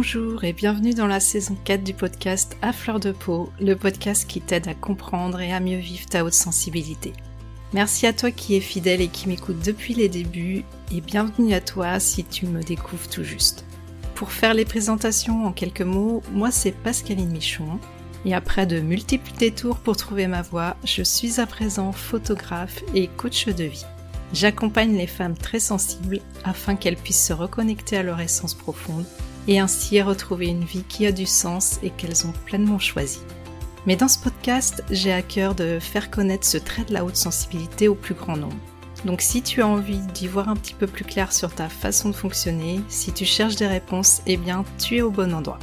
Bonjour et bienvenue dans la saison 4 du podcast À fleur de peau, le podcast qui t'aide à comprendre et à mieux vivre ta haute sensibilité. Merci à toi qui es fidèle et qui m'écoute depuis les débuts et bienvenue à toi si tu me découvres tout juste. Pour faire les présentations en quelques mots, moi c'est Pascaline Michon et après de multiples détours pour trouver ma voie, je suis à présent photographe et coach de vie. J'accompagne les femmes très sensibles afin qu'elles puissent se reconnecter à leur essence profonde et ainsi retrouver une vie qui a du sens et qu'elles ont pleinement choisi. Mais dans ce podcast, j'ai à cœur de faire connaître ce trait de la haute sensibilité au plus grand nombre. Donc si tu as envie d'y voir un petit peu plus clair sur ta façon de fonctionner, si tu cherches des réponses, eh bien tu es au bon endroit.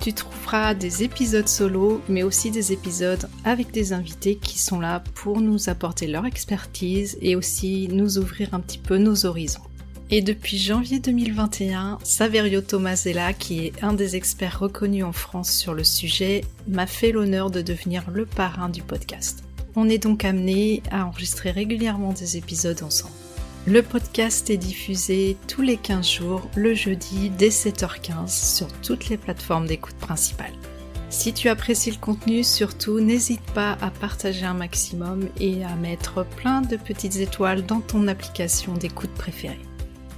Tu trouveras des épisodes solo, mais aussi des épisodes avec des invités qui sont là pour nous apporter leur expertise et aussi nous ouvrir un petit peu nos horizons. Et depuis janvier 2021, Saverio Tomasella, qui est un des experts reconnus en France sur le sujet, m'a fait l'honneur de devenir le parrain du podcast. On est donc amené à enregistrer régulièrement des épisodes ensemble. Le podcast est diffusé tous les 15 jours, le jeudi dès 7h15 sur toutes les plateformes d'écoute principales. Si tu apprécies le contenu, surtout n'hésite pas à partager un maximum et à mettre plein de petites étoiles dans ton application d'écoute préférée.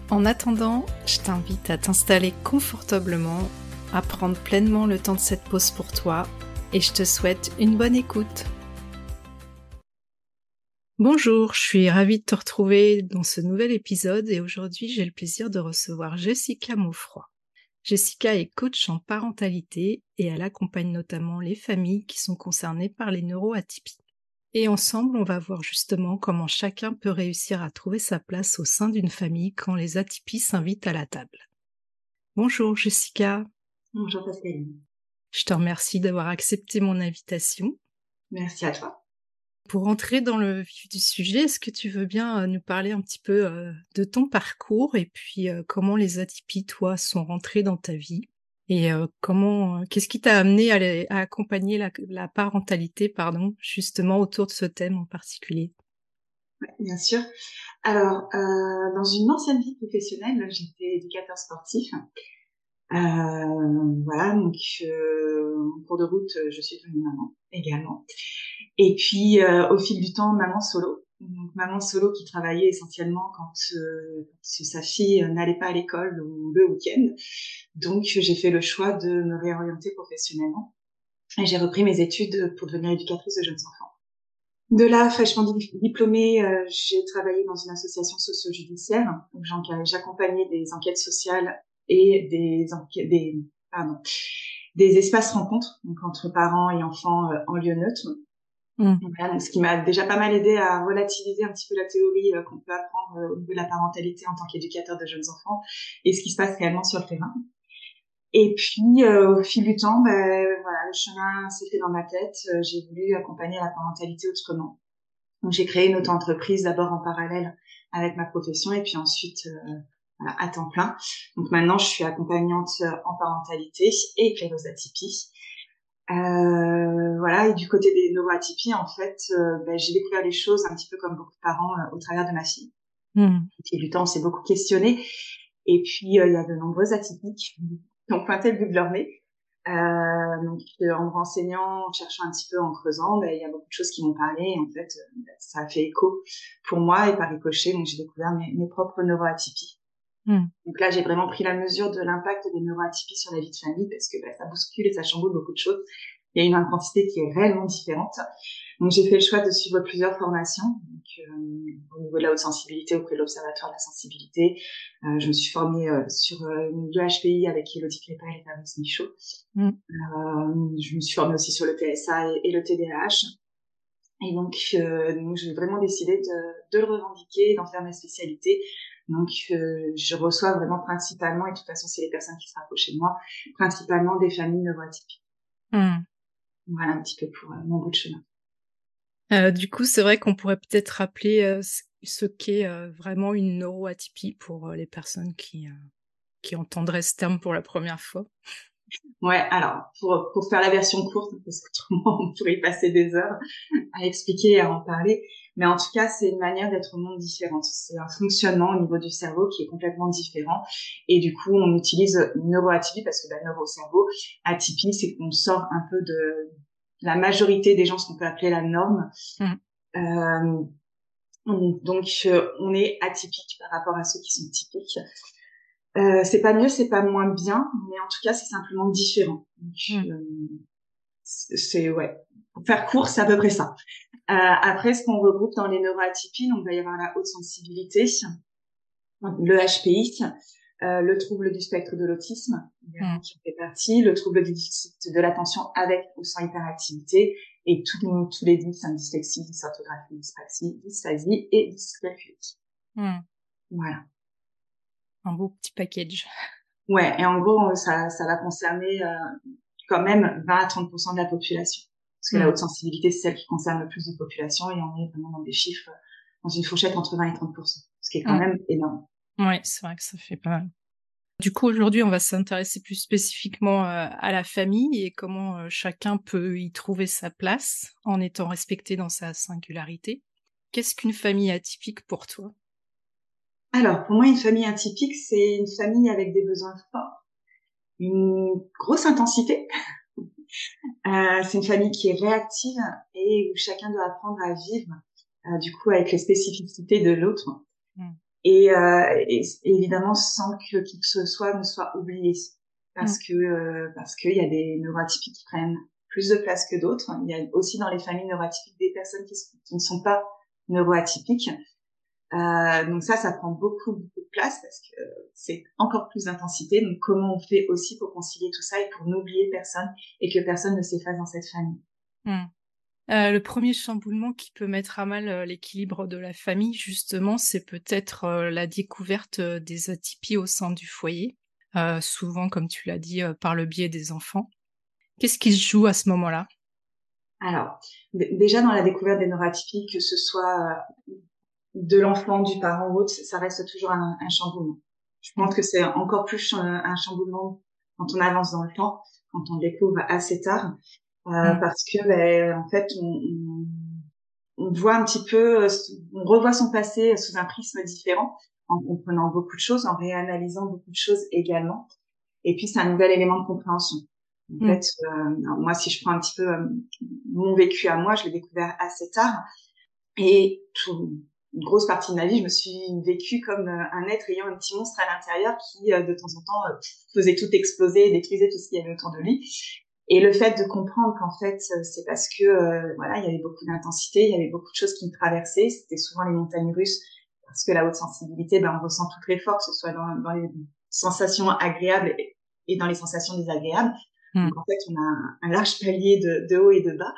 En attendant, je t'invite à t'installer confortablement, à prendre pleinement le temps de cette pause pour toi et je te souhaite une bonne écoute. Bonjour, je suis ravie de te retrouver dans ce nouvel épisode et aujourd'hui j'ai le plaisir de recevoir Jessica Maufroy. Jessica est coach en parentalité et elle accompagne notamment les familles qui sont concernées par les neuroatypies. Et ensemble, on va voir justement comment chacun peut réussir à trouver sa place au sein d'une famille quand les atypies s'invitent à la table. Bonjour Jessica. Bonjour Pascaline. Je te remercie d'avoir accepté mon invitation. Merci à toi. Pour entrer dans le vif du sujet, est-ce que tu veux bien euh, nous parler un petit peu euh, de ton parcours et puis euh, comment les atypies, toi, sont rentrées dans ta vie? Et comment, qu'est-ce qui t'a amené à, accompagner la, parentalité, pardon, justement autour de ce thème en particulier? Bien sûr. Alors, dans une ancienne vie professionnelle, j'étais éducateur sportif. voilà, donc en cours de route, je suis devenue maman également. Et puis, euh, au fil du temps, maman solo. Donc, maman solo qui travaillait essentiellement quand, euh, sa fille n'allait pas à l'école ou le week-end. Donc, j'ai fait le choix de me réorienter professionnellement. Et j'ai repris mes études pour devenir éducatrice de jeunes enfants. De là, fraîchement diplômée, euh, j'ai travaillé dans une association socio-judiciaire. J'accompagnais des enquêtes sociales et des, enquêtes, des, pardon, des espaces rencontres donc entre parents et enfants en lieu neutre. Mmh. ce qui m'a déjà pas mal aidé à relativiser un petit peu la théorie euh, qu'on peut apprendre euh, au niveau de la parentalité en tant qu'éducateur de jeunes enfants et ce qui se passe réellement sur le terrain. Et puis, euh, au fil du temps, ben, voilà, le chemin s'est fait dans ma tête. j'ai voulu accompagner la parentalité autrement. Donc, j'ai créé une auto-entreprise d'abord en parallèle avec ma profession et puis ensuite voilà, à temps plein. Donc maintenant, je suis accompagnante en parentalité et atypies. Euh, voilà, et du côté des neuroatypies, en fait, euh, ben, j'ai découvert les choses un petit peu comme beaucoup de parents euh, au travers de ma fille. Mmh. Et du temps, on s'est beaucoup questionné. Et puis, il y a de nombreuses atypiques qui ont pointé le bout de leur nez. donc, en me renseignant, en cherchant un petit peu, en creusant, ben, il y a beaucoup de choses qui m'ont parlé. Et en fait, ça a fait écho pour moi et par ricochet, donc j'ai découvert mes, mes propres neuroatypies. Hmm. Donc là, j'ai vraiment pris la mesure de l'impact des neuroatypies sur la vie de famille parce que bah, ça bouscule et ça chamboule beaucoup de choses. Il y a une intensité qui est réellement différente. Donc j'ai fait le choix de suivre plusieurs formations. Donc, euh, au niveau de la haute sensibilité auprès de l'Observatoire de la sensibilité, euh, je me suis formée euh, sur le avec Elodie Crépin et Fabrice Michaud. Hmm. je me suis formée aussi sur le TSA et, le TDAH. Et donc, donc j'ai vraiment décidé de, de le revendiquer, d'en faire ma spécialité donc, euh, je reçois vraiment principalement, et de toute façon, c'est les personnes qui se rapprochent de moi, principalement des familles neuroatypiques. Hmm. Voilà un petit peu pour euh, mon bout de chemin. Euh, du coup, c'est vrai qu'on pourrait peut-être rappeler ce qu'est vraiment une neuroatypie pour les personnes qui, qui entendraient ce terme pour la première fois. Ouais, alors pour pour faire la version courte, parce qu'autrement on pourrait y passer des heures à expliquer et à en parler. Mais en tout cas, c'est une manière d'être au monde différente. C'est un fonctionnement au niveau du cerveau qui est complètement différent. Et du coup, on utilise neuroatypie parce que bah, neurocerveau, atypie, c'est qu'on sort un peu de la majorité des gens, ce qu'on peut appeler la norme. Mmh. Euh, donc, euh, on est atypique par rapport à ceux qui sont typiques. Euh, c'est pas mieux, c'est pas moins bien, mais en tout cas, c'est simplement différent. Mmh. C'est ouais. Pour faire court, c'est à peu près ça. Euh, après, ce qu'on regroupe dans les neuroatypies, donc il va y avoir la haute sensibilité, le HPI, euh, le trouble du spectre de l'autisme, mmh. qui fait partie, le trouble du déficit de l'attention avec ou sans hyperactivité, et tous, tous les dys, hein, dyslexie, dysorthographie, dyspraxie, dysphasie et dyscalculie. Mmh. Voilà un beau petit package. Ouais, et en gros, ça, ça va concerner euh, quand même 20 à 30% de la population. Parce que la mm. haute sensibilité, c'est celle qui concerne le plus de population et on est vraiment dans des chiffres, dans une fourchette entre 20 et 30% ce qui est quand mm. même énorme. Ouais, c'est vrai que ça fait pas mal. Du coup, aujourd'hui, on va s'intéresser plus spécifiquement euh, à la famille et comment euh, chacun peut y trouver sa place en étant respecté dans sa singularité. Qu'est-ce qu'une famille atypique pour toi? Alors, pour moi, une famille atypique, c'est une famille avec des besoins forts, une grosse intensité. Euh, c'est une famille qui est réactive et où chacun doit apprendre à vivre, euh, du coup, avec les spécificités de l'autre. Mm. Et, euh, et, évidemment, sans que qui que ce soit ne soit oublié. Parce mm. que parce qu'il y a des neuroatypiques qui prennent plus de place que d'autres. Il y a aussi dans les familles neuroatypiques des personnes qui, qui ne sont pas neuroatypiques euh, donc ça, ça prend beaucoup, beaucoup de place parce que c'est encore plus d'intensité. Donc comment on fait aussi pour concilier tout ça et pour n'oublier personne et que personne ne s'efface dans cette famille? Hmm. Euh, le premier chamboulement qui peut mettre à mal euh, l'équilibre de la famille, justement, c'est peut-être euh, la découverte des atypies au sein du foyer, souvent, comme tu l'as dit, par le biais des enfants. Qu'est-ce qui se joue à ce moment-là? Alors, déjà dans la découverte des neuroatypies, que ce soit de l'enfant, du parent ou autre, ça reste toujours un, un chamboulement. Je pense que c'est encore plus un chamboulement quand on avance dans le temps, quand on découvre assez tard, euh, parce que ben, en fait on, on, voit un petit peu, on revoit son passé sous un prisme différent, en comprenant beaucoup de choses, en réanalysant beaucoup de choses également. Et puis c'est un nouvel élément de compréhension. En mm. fait, euh, moi si je prends un petit peu euh, mon vécu à moi, je l'ai découvert assez tard. Et tout, une grosse partie de ma vie, je me suis vécue comme euh, un être ayant un petit monstre à l'intérieur qui, euh, de temps en temps, euh, faisait tout exploser, détruisait tout ce qu'il y avait autour de lui. Et le fait de comprendre qu'en fait, c'est parce que voilà, il y avait beaucoup d'intensité, il y avait beaucoup de choses qui me traversaient. C'était souvent les montagnes russes, parce que la haute sensibilité, ben, on ressent tout très fort, que ce soit dans, dans les sensations agréables et, dans les sensations désagréables. Hmm. Donc en fait, on a un, un large palier de, de haut et de bas.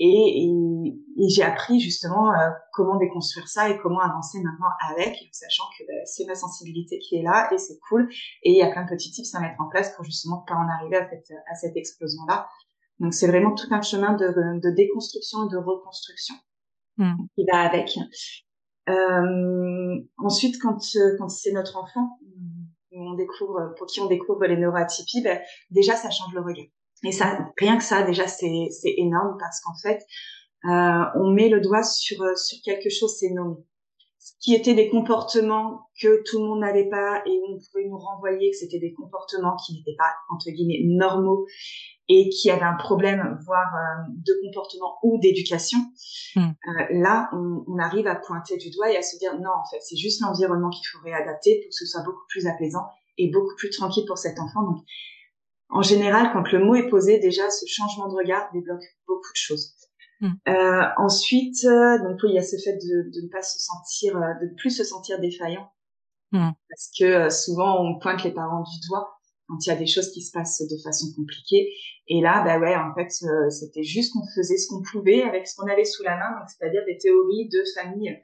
Et, et, et j'ai appris justement euh, comment déconstruire ça et comment avancer maintenant avec, sachant que bah, c'est ma sensibilité qui est là et c'est cool. Et il y a plein de petits tips à mettre en place pour justement pas en arriver à cette, à cette explosion-là. Donc c'est vraiment tout un chemin de, de déconstruction et de reconstruction mmh. qui va avec. Euh, ensuite, quand, quand c'est notre enfant, on découvre, pour qui on découvre les neuroatypies, ben, déjà ça change le regard. Et ça, rien que ça, déjà, c'est, énorme parce qu'en fait, euh, on met le doigt sur, sur quelque chose, c'est nommé. Ce qui étaient des comportements que tout le monde n'avait pas et on pouvait nous renvoyer que c'était des comportements qui n'étaient pas, entre guillemets, normaux et qui avaient un problème, voire euh, de comportement ou d'éducation. Hmm. Euh, là, on, on, arrive à pointer du doigt et à se dire non, en fait, c'est juste l'environnement qu'il faut réadapter pour que ce soit beaucoup plus apaisant et beaucoup plus tranquille pour cet enfant. Donc, en général, quand le mot est posé, déjà, ce changement de regard débloque beaucoup de choses. Hmm. Euh, ensuite, euh, donc il y a ce fait de, de ne pas se sentir, euh, de ne plus se sentir défaillant, hmm. parce que euh, souvent on pointe les parents du doigt quand il y a des choses qui se passent de façon compliquée. Et là, bah ouais, en fait, c'était juste qu'on faisait ce qu'on pouvait avec ce qu'on avait sous la main, c'est-à-dire des théories de famille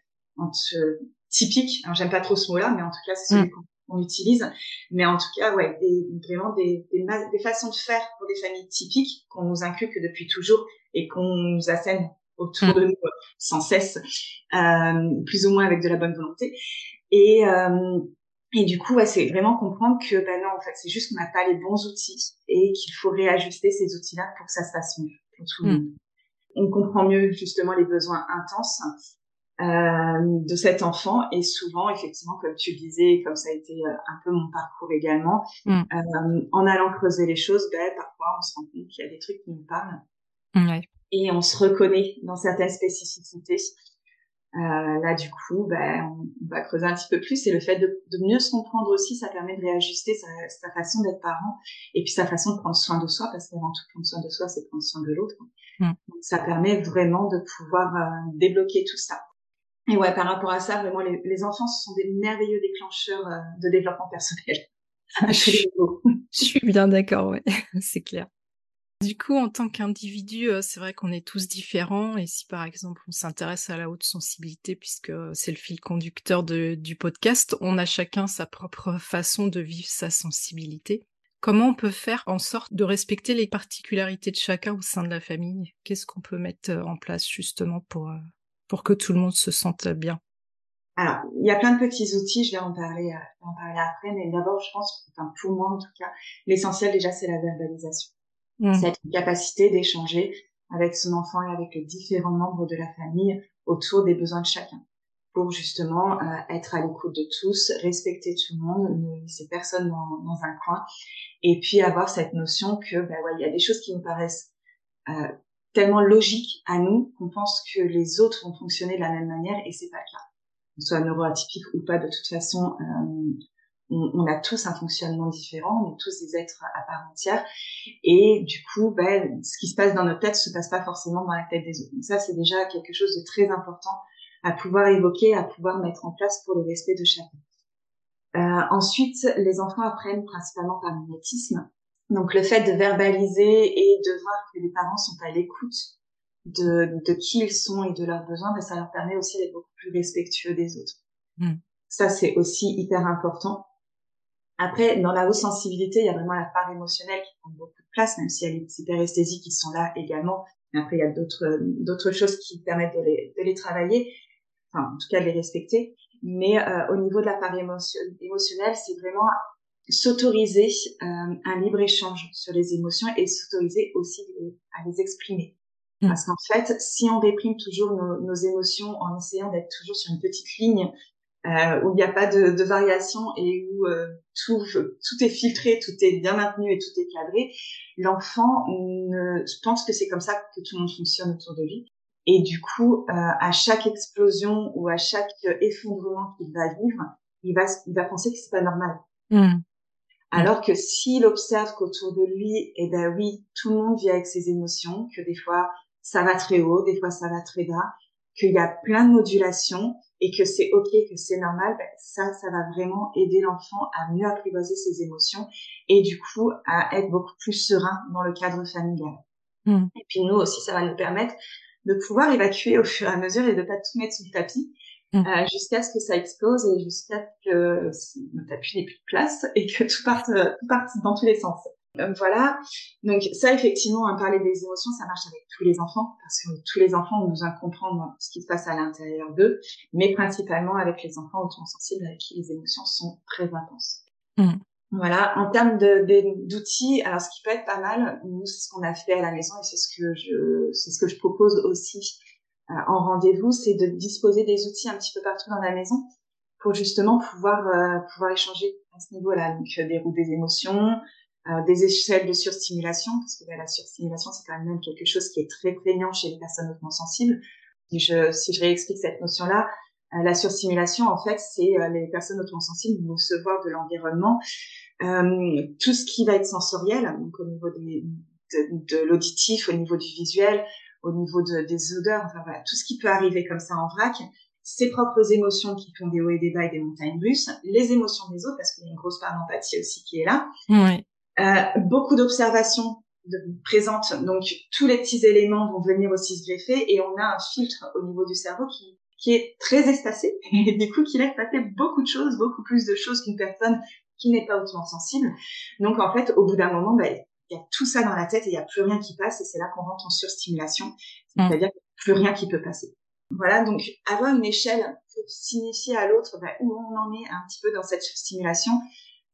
typiques. J'aime pas trop ce mot-là, mais en tout cas, c'est celui hmm on utilise. Mais en tout cas, ouais, des, vraiment des, des, des, façons de faire pour des familles typiques qu'on nous inculque depuis toujours et qu'on nous assène autour mm. de nous euh, sans cesse, euh, plus ou moins avec de la bonne volonté. Et, euh, Et du coup, ouais, c'est vraiment comprendre que, ben non, en fait, c'est juste qu'on n'a pas les bons outils et qu'il faut réajuster ces outils-là pour que ça se fasse mieux pour tout le mm. monde. On comprend mieux justement les besoins intenses de cet enfant et souvent, effectivement, comme tu le disais, comme ça a été euh, un peu mon parcours également, mm. euh, en allant creuser les choses, ben, parfois on se rend compte qu'il y a des trucs qui nous parlent ouais. et on se reconnaît dans certaines spécificités. Euh, là, du coup, ben, on, va creuser un petit peu plus. Et le fait de, de mieux se comprendre aussi, ça permet de réajuster sa, sa façon d'être parent et puis sa façon de prendre soin de soi, parce qu'avant tout, prendre soin de soi, c'est prendre soin de l'autre. Mm. Donc, ça permet vraiment de pouvoir euh, débloquer tout ça. Et ouais, par rapport à ça, vraiment, les, les enfants, ce sont des merveilleux déclencheurs euh, de développement personnel. je, je suis bien d'accord, ouais, c'est clair. Du coup, en tant qu'individu, euh, c'est vrai qu'on est tous différents. Et si par exemple on s'intéresse à la haute sensibilité, puisque c'est le fil conducteur du podcast, on a chacun sa propre façon de vivre sa sensibilité. Comment on peut faire en sorte de respecter les particularités de chacun au sein de la famille? Qu'est-ce qu'on peut mettre euh, en place justement pour, euh, pour que tout le monde se sente bien alors, il y a plein de petits outils, je vais en parler, en parler après, mais d'abord, je pense, enfin, pour moi en tout cas, l'essentiel déjà, c'est la verbalisation. Mmh. Cette capacité d'échanger avec son enfant et avec les différents membres de la famille autour des besoins de chacun pour justement euh, être à l'écoute de tous, respecter tout le monde, ne laisser personne dans, dans, un coin, et puis avoir cette notion que ben ouais, il y a des choses qui nous paraissent euh, tellement logiques à nous qu'on pense que les autres vont fonctionner de la même manière et c'est pas le cas. Soit neuroatypique ou pas, de toute façon, euh, on, a tous un fonctionnement différent, on est tous des êtres à part entière, et du coup, ben, ce qui se passe dans notre tête se passe pas forcément dans la tête des autres. Donc ça, c'est déjà quelque chose de très important à pouvoir évoquer, à pouvoir mettre en place pour le respect de chacun. Euh, ensuite, les enfants apprennent principalement par mimétisme. Donc le fait de verbaliser et de voir que les parents sont à l'écoute de, de qui ils sont et de leurs besoins, ben, ça leur permet aussi d'être beaucoup plus respectueux des autres. Hmm. Ça, c'est aussi hyper important. Après, dans la haute sensibilité, il y a vraiment la part émotionnelle qui prend beaucoup de place, même s'il y a les hyperesthésies qui sont là également. Mais après, il y a d'autres d'autres choses qui permettent de les, de les travailler, enfin, en tout cas, de les respecter. Mais euh, au niveau de la part émotionnelle, c'est vraiment s'autoriser euh, un libre échange sur les émotions et s'autoriser aussi à les exprimer. Mmh. Parce qu'en fait, si on réprime toujours nos, nos émotions en essayant d'être toujours sur une petite ligne euh, où il n'y a pas de, de, variation et où euh, tout, tout est filtré, tout est bien maintenu et tout est cadré, l'enfant ne, je pense que c'est comme ça que tout le monde fonctionne autour de lui. Et du coup, euh, à chaque explosion ou à chaque effondrement qu'il va vivre, il va, il va penser que c'est pas normal. Mmh. Alors que s'il observe qu'autour de lui, eh ben oui, tout le monde vit avec ses émotions, que des fois ça va très haut, des fois ça va très bas, qu'il y a plein de modulations et que c'est ok, que c'est normal, ben ça, ça va vraiment aider l'enfant à mieux apprivoiser ses émotions et du coup à être beaucoup plus serein dans le cadre familial. Hmm. Et puis nous aussi, ça va nous permettre de pouvoir évacuer au fur et à mesure et de pas tout mettre sous le tapis hmm. euh, jusqu'à ce que ça explose et jusqu'à ce que tapis n'ait plus de place et que tout parte, tout parte dans tous les sens. Donc voilà. Donc ça, effectivement, à parler des émotions, ça marche avec tous les enfants, parce que tous les enfants ont besoin de comprendre ce qui se passe à l'intérieur d'eux, mais principalement avec les enfants sensibles avec qui les émotions sont très intenses. Mm. Voilà. En termes d'outils, alors ce qui peut être pas mal, nous, c'est ce qu'on a fait à la maison et c'est ce que je, c'est ce que je propose aussi euh, en rendez-vous, c'est de disposer des outils un petit peu partout dans la maison pour justement pouvoir euh, pouvoir échanger à ce niveau-là. Donc euh, des roues des émotions, euh, des échelles de surstimulation, parce que ben, la surstimulation, c'est quand même quelque chose qui est très prégnant chez les personnes hautement sensibles. Si je, si je réexplique cette notion-là, euh, la surstimulation, en fait, c'est les personnes hautement sensibles vont se voir de l'environnement tout ce qui va être sensoriel, donc au niveau des, de, de l'auditif, au niveau du visuel, au niveau de, des odeurs, enfin voilà, tout ce qui peut arriver comme ça en vrac, ses propres émotions qui font des hauts et des bas et des montagnes russes, les émotions des autres, parce qu'il y a une grosse part d'empathie aussi qui est là, oui. Euh, beaucoup d'observations présentes, donc tous les petits éléments vont venir aussi se greffer et on a un filtre au niveau du cerveau qui, qui est très espacé et du coup qui laisse passer beaucoup de choses, beaucoup plus de choses qu'une personne qui n'est pas hautement sensible. Donc en fait, au bout d'un moment, bah, il y a tout ça dans la tête et il n'y a plus rien qui passe et c'est là qu'on rentre en surstimulation, c'est-à-dire qu'il n'y a plus rien qui peut passer. Voilà, donc avoir une échelle pour signifier à l'autre bah, où on en est un petit peu dans cette stimulation,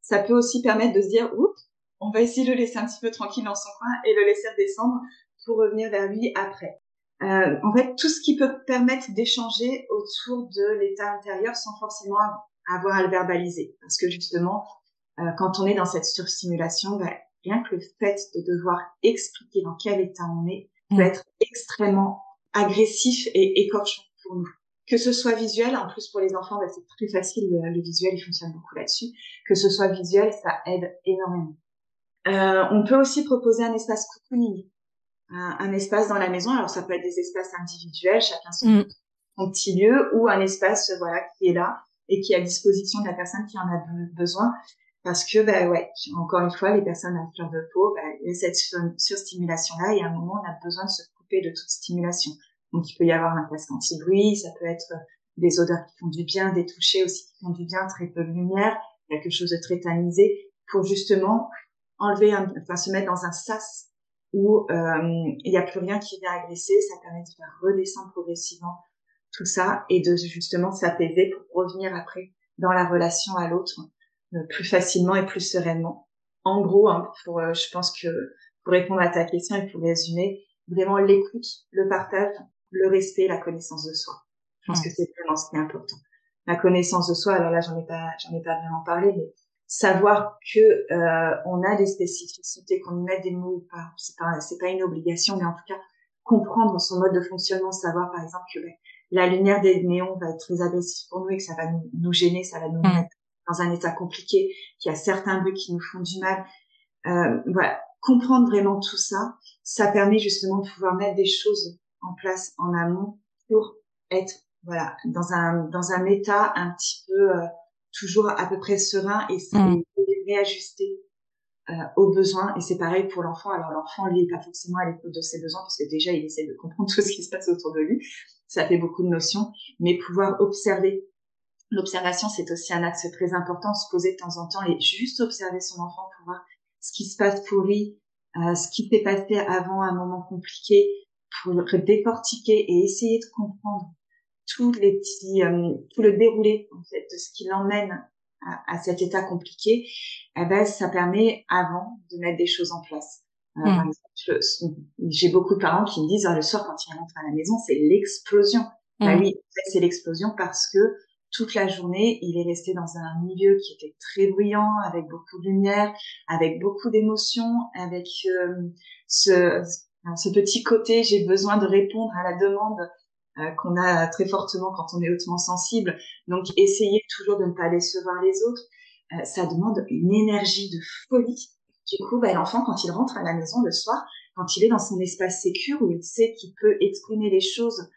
ça peut aussi permettre de se dire, oups, on va essayer de le laisser un petit peu tranquille dans son coin et le laisser descendre pour revenir vers lui après. Euh, en fait, tout ce qui peut permettre d'échanger autour de l'état intérieur sans forcément avoir à le verbaliser. Parce que justement, euh, quand on est dans cette surstimulation, bah, rien que le fait de devoir expliquer dans quel état on est peut mm. être extrêmement agressif et écorchant pour nous. Que ce soit visuel, en plus pour les enfants, bah, c'est très facile, le, visuel, il fonctionne beaucoup là-dessus. Que ce soit visuel, ça aide énormément. Euh, on peut aussi proposer un espace cocooning, un, un, espace dans la maison. Alors ça peut être des espaces individuels, chacun son, mm. son, petit lieu, ou un espace voilà qui est là et qui est à disposition de la personne qui en a besoin. Parce que, bah ouais, encore une fois, les personnes à fleur de peau, bah, il y a cette surstimulation-là et à un moment, on a besoin de se couper de toute stimulation. Donc, il peut y avoir un casque anti-bruit, ça peut être des odeurs qui font du bien, des touchés aussi qui font du bien, très peu de lumière, quelque chose de très tamisé, pour justement enlever, un, enfin se mettre dans un sas où euh, il n'y a plus rien qui vient agresser, ça permet de faire redescendre progressivement tout ça et de justement s'apaiser pour revenir après dans la relation à l'autre euh, plus facilement et plus sereinement. En gros, hein, pour, euh, je pense que pour répondre à ta question et pour résumer, vraiment l'écoute, le partage, le respect, la connaissance de soi. Je pense que c'est vraiment ce qui est important. La connaissance de soi, alors là j'en ai pas, j'en ai pas vraiment parlé, mais savoir que euh, on a des spécificités, qu'on y met des mots ou pas, c'est pas c'est pas une obligation, mais en tout cas comprendre son mode de fonctionnement, savoir par exemple que ben, la lumière des néons va être très agressive pour nous et que ça va nous, gêner, ça va nous mm. mettre dans un état compliqué, qu'il y a certains bruits qui nous font du mal. Euh, voilà, comprendre vraiment tout ça, ça permet justement de pouvoir mettre des choses en place en amont pour être voilà dans un dans un état un petit peu euh, toujours à peu près serein et, mmh. réajuster euh, aux besoins. Et c'est pareil pour l'enfant. Alors l'enfant, lui, est pas forcément à l'écoute de ses besoins parce que déjà, il essaie de comprendre tout ce qui se passe autour de lui. Ça fait beaucoup de notions. Mais pouvoir observer. L'observation, c'est aussi un axe très important. Se poser de temps en temps et juste observer son enfant pour voir ce qui se passe pour lui, euh, ce qui s'est passé avant un moment compliqué, pour décortiquer et essayer de comprendre tous les petits, euh, tout le déroulé en fait de ce qui l'emmène à, à, cet état compliqué, eh ben ça permet avant de mettre des choses en place. Euh, hmm. j'ai beaucoup de parents qui me disent ah, le soir quand ils rentrent à la maison c'est l'explosion. Bah hmm. oui, c'est l'explosion parce que toute la journée, il est resté dans un milieu qui était très bruyant, avec beaucoup de lumière, avec beaucoup d'émotions, avec euh, ce, petit côté j'ai besoin de répondre à la demande euh, qu'on a très fortement quand on est hautement sensible. Donc, essayer toujours de ne pas décevoir les autres, euh, ça demande une énergie de folie. Du coup, bah, l'enfant, quand il rentre à la maison le soir, quand il est dans son espace sécure où il sait qu'il peut exprimer les choses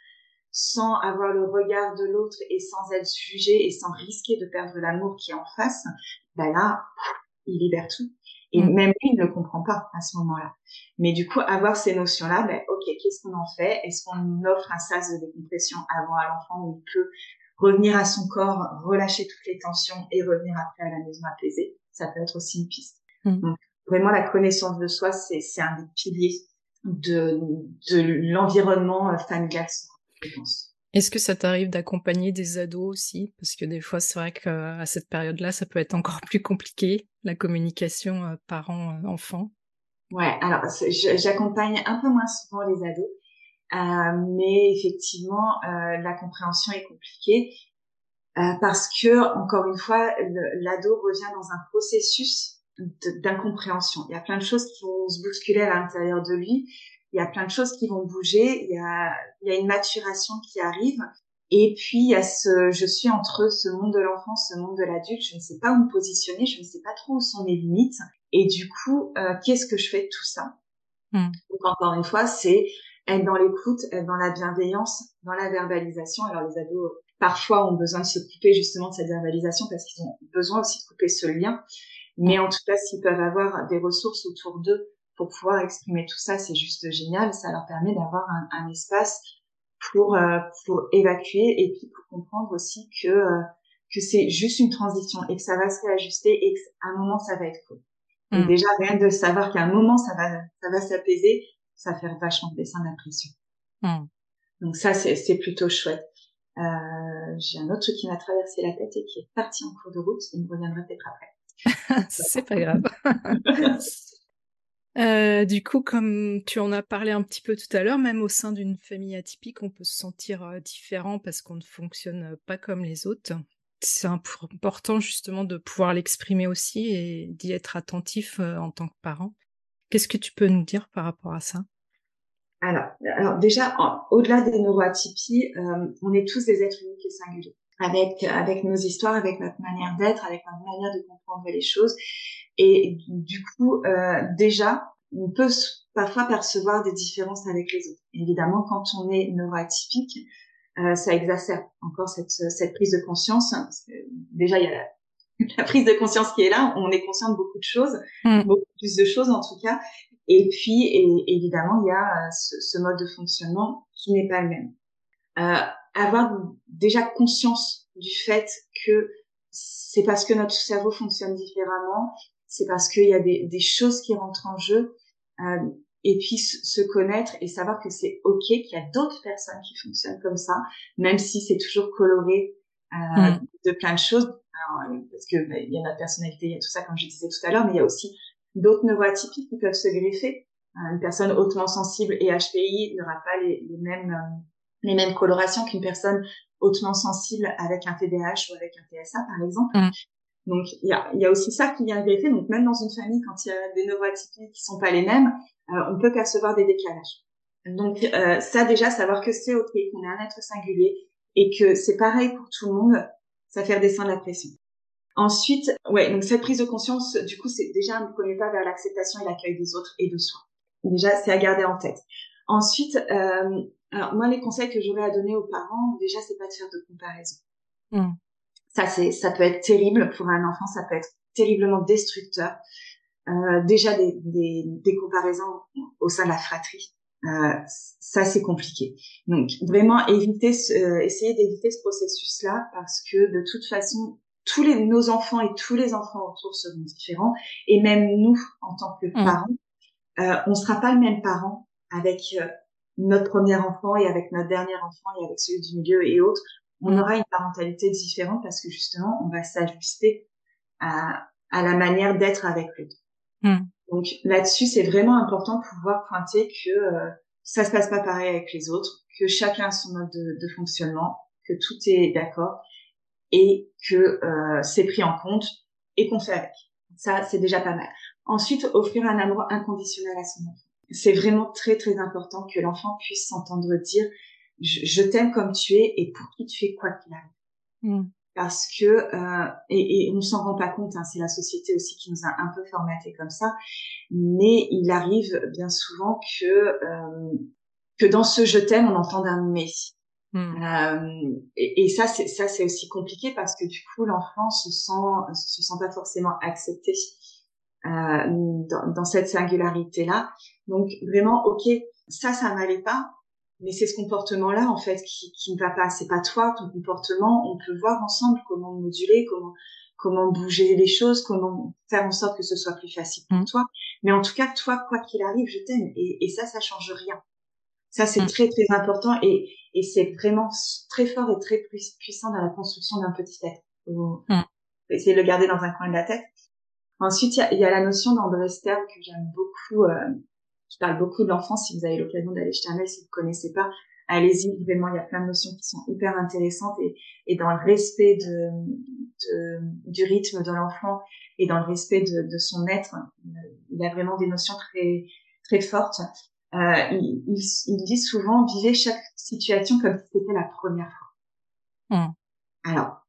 sans avoir le regard de l'autre et sans être jugé et sans risquer de perdre l'amour qui est en face, bah là, il libère tout. Et mm. même lui, il ne comprend pas à ce moment-là. Mais du coup, avoir ces notions-là, ben, ok, qu'est-ce qu'on en fait? Est-ce qu'on offre un sas de décompression avant à l'enfant où il peut revenir à son corps, relâcher toutes les tensions et revenir après à la maison apaisée? Ça peut être aussi une piste. Mm. Donc, vraiment, la connaissance de soi, c'est, un des piliers de, de l'environnement familial. Est-ce que ça t'arrive d'accompagner des ados aussi? Parce que des fois, c'est vrai qu'à cette période-là, ça peut être encore plus compliqué, la communication euh, parent-enfant. Ouais, alors j'accompagne un peu moins souvent les ados, euh, mais effectivement, euh, la compréhension est compliquée parce que, encore une fois, l'ado revient dans un processus d'incompréhension. Il y a plein de choses qui vont se bousculer à l'intérieur de lui il y a plein de choses qui vont bouger, il y a, il y a une maturation qui arrive. Et puis, il y a ce, je suis entre ce monde de l'enfance, ce monde de l'adulte, je ne sais pas où me positionner, je ne sais pas trop où sont mes limites. Et du coup, euh, qu'est-ce que je fais de tout ça? Hmm. Donc, encore une fois, c'est être dans l'écoute, être dans la bienveillance, dans la verbalisation. Alors, les ados, parfois, ont besoin de se couper justement de cette verbalisation parce qu'ils ont besoin aussi de couper ce lien. Mais en tout cas, s'ils peuvent avoir des ressources autour d'eux pour pouvoir exprimer tout ça, c'est juste génial. Ça leur permet d'avoir un, un, espace pour euh, pour évacuer et puis pour comprendre aussi que euh, que c'est juste une transition et que ça va se réajuster et qu'à un moment ça va être cool. Mm. déjà rien de savoir qu'à un moment ça va ça va s'apaiser, ça fait vachement descendre la pression. Mm. Donc ça, c'est plutôt chouette. Euh, j'ai un autre truc qui m'a traversé la tête et qui est parti en cours de route. Il me reviendra peut-être après. c'est pas grave. Euh, du coup, comme tu en as parlé un petit peu tout à l'heure, même au sein d'une famille atypique, on peut se sentir euh, différent parce qu'on ne fonctionne pas comme les autres. C'est important justement de pouvoir l'exprimer aussi et d'y être attentif euh, en tant que parent. Qu'est-ce que tu peux nous dire par rapport à ça? Alors, alors déjà, au-delà des neuroatypies, euh, on est tous des êtres uniques et singuliers, avec avec nos histoires, avec notre manière d'être, avec notre manière de comprendre les choses. Et du coup, euh, déjà, on peut parfois percevoir des différences avec les autres. Évidemment, quand on est neuroatypique, euh, ça exacerbe encore cette, cette prise de conscience. Hein, parce que déjà, il y a la, la, prise de conscience qui est là. On est conscient de beaucoup de choses, mm. beaucoup plus de choses en tout cas. Et puis, évidemment, il y a euh, ce, ce, mode de fonctionnement qui n'est pas le même. Euh, avoir déjà conscience du fait que c'est parce que notre cerveau fonctionne différemment, c'est parce qu'il y a des, des, choses qui rentrent en jeu, euh, et puis se connaître et savoir que c'est ok, qu'il y a d'autres personnes qui fonctionnent comme ça, même si c'est toujours coloré euh, mm. de plein de choses. Alors, parce que bah, il y a notre personnalité, il y a tout ça, comme je disais tout à l'heure, mais il y a aussi d'autres neuroatypiques qui peuvent se greffer. Euh, une personne hautement sensible et HPI n'aura pas les, les mêmes euh, les mêmes colorations qu'une personne hautement sensible avec un TDAH ou avec un TSA par exemple. Mm. Donc il y a, y a aussi ça qui vient greffer. Donc même dans une famille, quand il y a des neuroatypiques qui sont pas les mêmes, euh, on peut percevoir des décalages. Donc euh, ça déjà savoir que c'est ok, qu'on est un être singulier et que c'est pareil pour tout le monde, ça fait redescendre la pression. Ensuite, ouais, donc cette prise de conscience, du coup, c'est déjà un premier pas vers l'acceptation et l'accueil des autres et de soi. Déjà, c'est à garder en tête. Ensuite, euh, alors moi, les conseils que j'aurais à donner aux parents, déjà, c'est pas de faire de comparaison. Mm. Ça, c'est, ça peut être terrible pour un enfant, ça peut être terriblement destructeur. Euh, déjà des, des, des, comparaisons au sein de la fratrie, euh, ça c'est compliqué. Donc vraiment éviter, euh, essayer d'éviter ce processus-là parce que de toute façon tous les, nos enfants et tous les enfants autour seront différents. Et même nous, en tant que mmh. parents, euh, on sera pas le même parent avec euh, notre premier enfant et avec notre dernier enfant et avec celui du milieu et autres. On mmh. aura une parentalité différente parce que justement, on va s'ajuster à, à la manière d'être avec l'autre. Mmh. Donc là-dessus, c'est vraiment important de pouvoir pointer que euh, ça se passe pas pareil avec les autres, que chacun a son mode de, de fonctionnement, que tout est d'accord et que euh, c'est pris en compte et qu'on fait avec. Ça, c'est déjà pas mal. Ensuite, offrir un amour inconditionnel à son enfant. C'est vraiment très très important que l'enfant puisse s'entendre dire je, t'aime comme tu es et pour qui tu es quoi qu'il arrive. Mm. Parce que euh, et, et on s'en rend pas compte, hein, c'est la société aussi qui nous a un peu formaté comme ça. Mais il arrive bien souvent que euh, que dans ce je t'aime on entende un mais. Hmm. Euh, et, et, ça, c'est ça, c'est aussi compliqué parce que du coup, l'enfant se sent se sent pas forcément accepté euh, dans, dans, cette singularité là. Donc vraiment, ok, ça, ça m'allait pas, mais c'est ce comportement-là en fait qui, qui ne va pas. C'est pas toi, ton comportement. On peut voir ensemble comment moduler, comment comment bouger les choses, comment faire en sorte que ce soit plus facile pour hmm. toi. Mais en tout cas, toi, quoi qu'il arrive, je t'aime. Et, et ça, ça change rien. Ça, c'est mm. très, très important et, et c'est vraiment très fort et très puissant dans la construction d'un petit être. Faut mm. essayer de le garder dans un coin de la tête. Ensuite, il y a, y a, la notion d'André Stern que j'aime beaucoup. Euh, je parle beaucoup de l'enfance. Si vous avez l'occasion d'aller jeter un œil, si vous connaissez pas, allez-y. Vraiment, il y a plein de notions qui sont hyper intéressantes et, et dans le respect de, de du rythme de l'enfant et dans le respect de, de son être, il a vraiment des notions très très fortes euh, il, il, dit souvent vivez chaque situation comme si c'était la première fois. Hmm. Alors,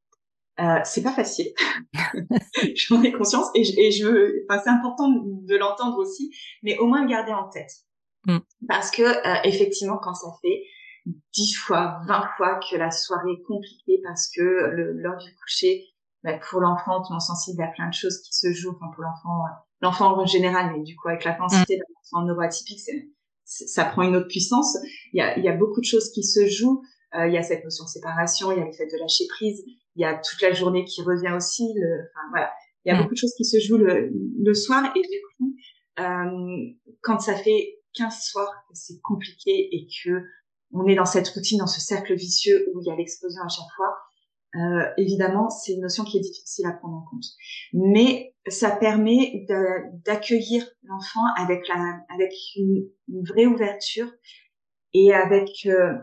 euh, c'est pas facile. J'en ai conscience et je, et je enfin, c'est important de l'entendre aussi, mais au moins le garder en tête. Hmm. Parce que euh, effectivement, quand ça fait dix fois, vingt fois que la soirée est compliquée parce que l'heure du coucher, bah, pour l'enfant, tout sensible, il y a plein de choses qui se jouent. Enfin, pour l'enfant, euh, l'enfant en général, mais du coup avec l'intensité hmm. d'un enfant neuroatypique, ça prend une autre puissance. Il y a, il y a beaucoup de choses qui se jouent. Euh, il y a cette notion de séparation, il y a le fait de lâcher prise, il y a toute la journée qui revient aussi. Le, enfin, voilà, il y a mm. beaucoup de choses qui se jouent le, le soir et du coup, euh, quand ça fait 15 soirs que c'est compliqué et que on est dans cette routine, dans ce cercle vicieux où il y a l'explosion à chaque fois, euh, évidemment, c'est une notion qui est difficile à prendre en compte. Mais ça permet d'accueillir l'enfant avec la, avec une, vraie ouverture et avec euh,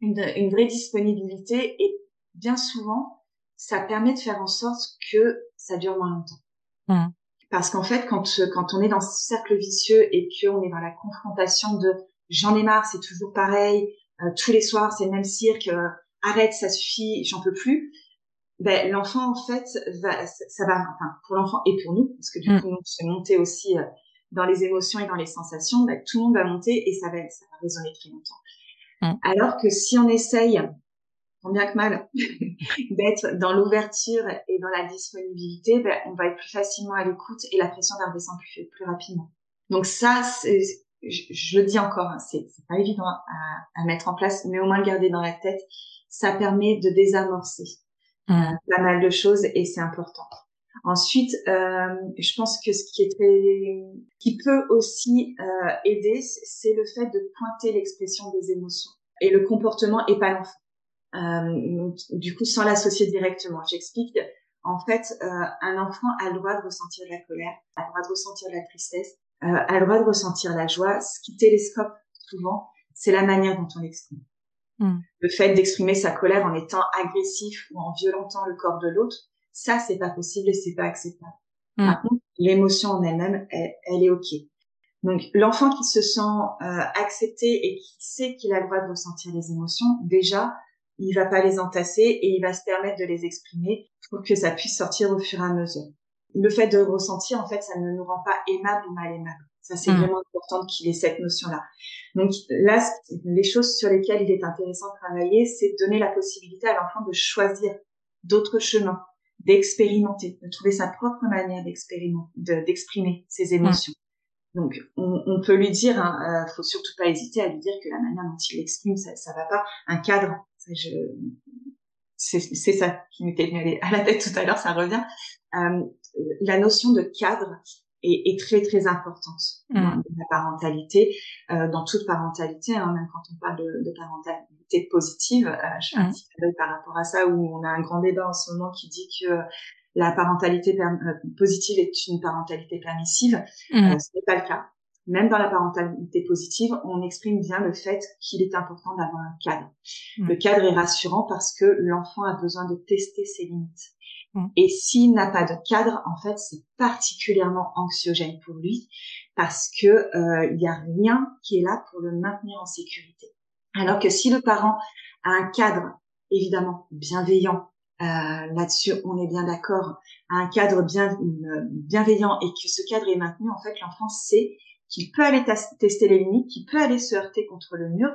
une, une, vraie disponibilité. Et bien souvent, ça permet de faire en sorte que ça dure moins longtemps. Mmh. Parce qu'en fait, quand, quand on est dans ce cercle vicieux et qu'on est dans la confrontation de j'en ai marre, c'est toujours pareil, euh, tous les soirs c'est le même cirque, euh, arrête, ça suffit, j'en peux plus. Ben l'enfant en fait va, ça va, enfin pour l'enfant et pour nous, parce que du mm. coup on se monter aussi euh, dans les émotions et dans les sensations, ben, tout le monde va monter et ça va, ça va résonner très longtemps. Mm. Alors que si on essaye, tant bien que mal, d'être dans l'ouverture et dans la disponibilité, ben, on va être plus facilement à l'écoute et la pression va redescendre plus, plus rapidement. Donc ça, je, le dis encore, hein, c'est pas évident à, à, mettre en place, mais au moins le garder dans la tête, ça permet de désamorcer mmh. euh, pas mal de choses et c'est important. Ensuite, euh, je pense que ce qui est très, qui peut aussi euh, aider, c'est le fait de pointer l'expression des émotions et le comportement et pas l'enfant. Euh, du coup, sans l'associer directement. J'explique. En fait, euh, un enfant a le droit de ressentir de la colère, a le droit de ressentir de la tristesse, euh, a le droit de ressentir la joie. Ce qui télescope souvent, c'est la manière dont on l'exprime. Hmm. Le fait d'exprimer sa colère en étant agressif ou en violentant le corps de l'autre, ça c'est pas possible et c'est pas acceptable. Hmm. Par contre, l'émotion en elle-même, elle, est ok. Donc l'enfant qui se sent euh, accepté et qui sait qu'il a le droit de ressentir les émotions, déjà, il va pas les entasser et il va se permettre de les exprimer pour que ça puisse sortir au fur et à mesure le fait de ressentir, en fait, ça ne nous rend pas aimables ou mal aimables. Ça, c'est mm. vraiment important qu'il ait cette notion-là. Donc là, les choses sur lesquelles il est intéressant de travailler, c'est donner la possibilité à l'enfant de choisir d'autres chemins, d'expérimenter, de trouver sa propre manière d'exprimer ses émotions. Donc, on, on, peut lui dire, hein, euh, faut surtout pas hésiter à lui dire que la manière dont il l'exprime, ça, ça va pas. Un cadre, c'est ça qui m'était venu à la tête tout à l'heure, ça revient. Euh, la notion de cadre est, est très très importante dans mm. la parentalité, euh, dans toute parentalité, hein, même quand on parle de, de parentalité positive. Euh, je fais un mm. petit par rapport à ça où on a un grand débat en ce moment qui dit que la parentalité euh, positive est une parentalité permissive. Mm. ce n'est pas le cas. Même dans la parentalité positive, on exprime bien le fait qu'il est important d'avoir un cadre. Le cadre est rassurant parce que l'enfant a besoin de tester ses limites. Mm. Et s'il n'a pas de cadre, en fait, c'est particulièrement anxiogène pour lui parce que euh, il y a rien qui est là pour le maintenir en sécurité. Alors que si le parent a un cadre évidemment bienveillant, euh, là-dessus on est bien d'accord, un cadre bien euh, bienveillant et que ce cadre est maintenu, en fait, l'enfant sait qu'il peut aller tester les limites, qu'il peut aller se heurter contre le mur,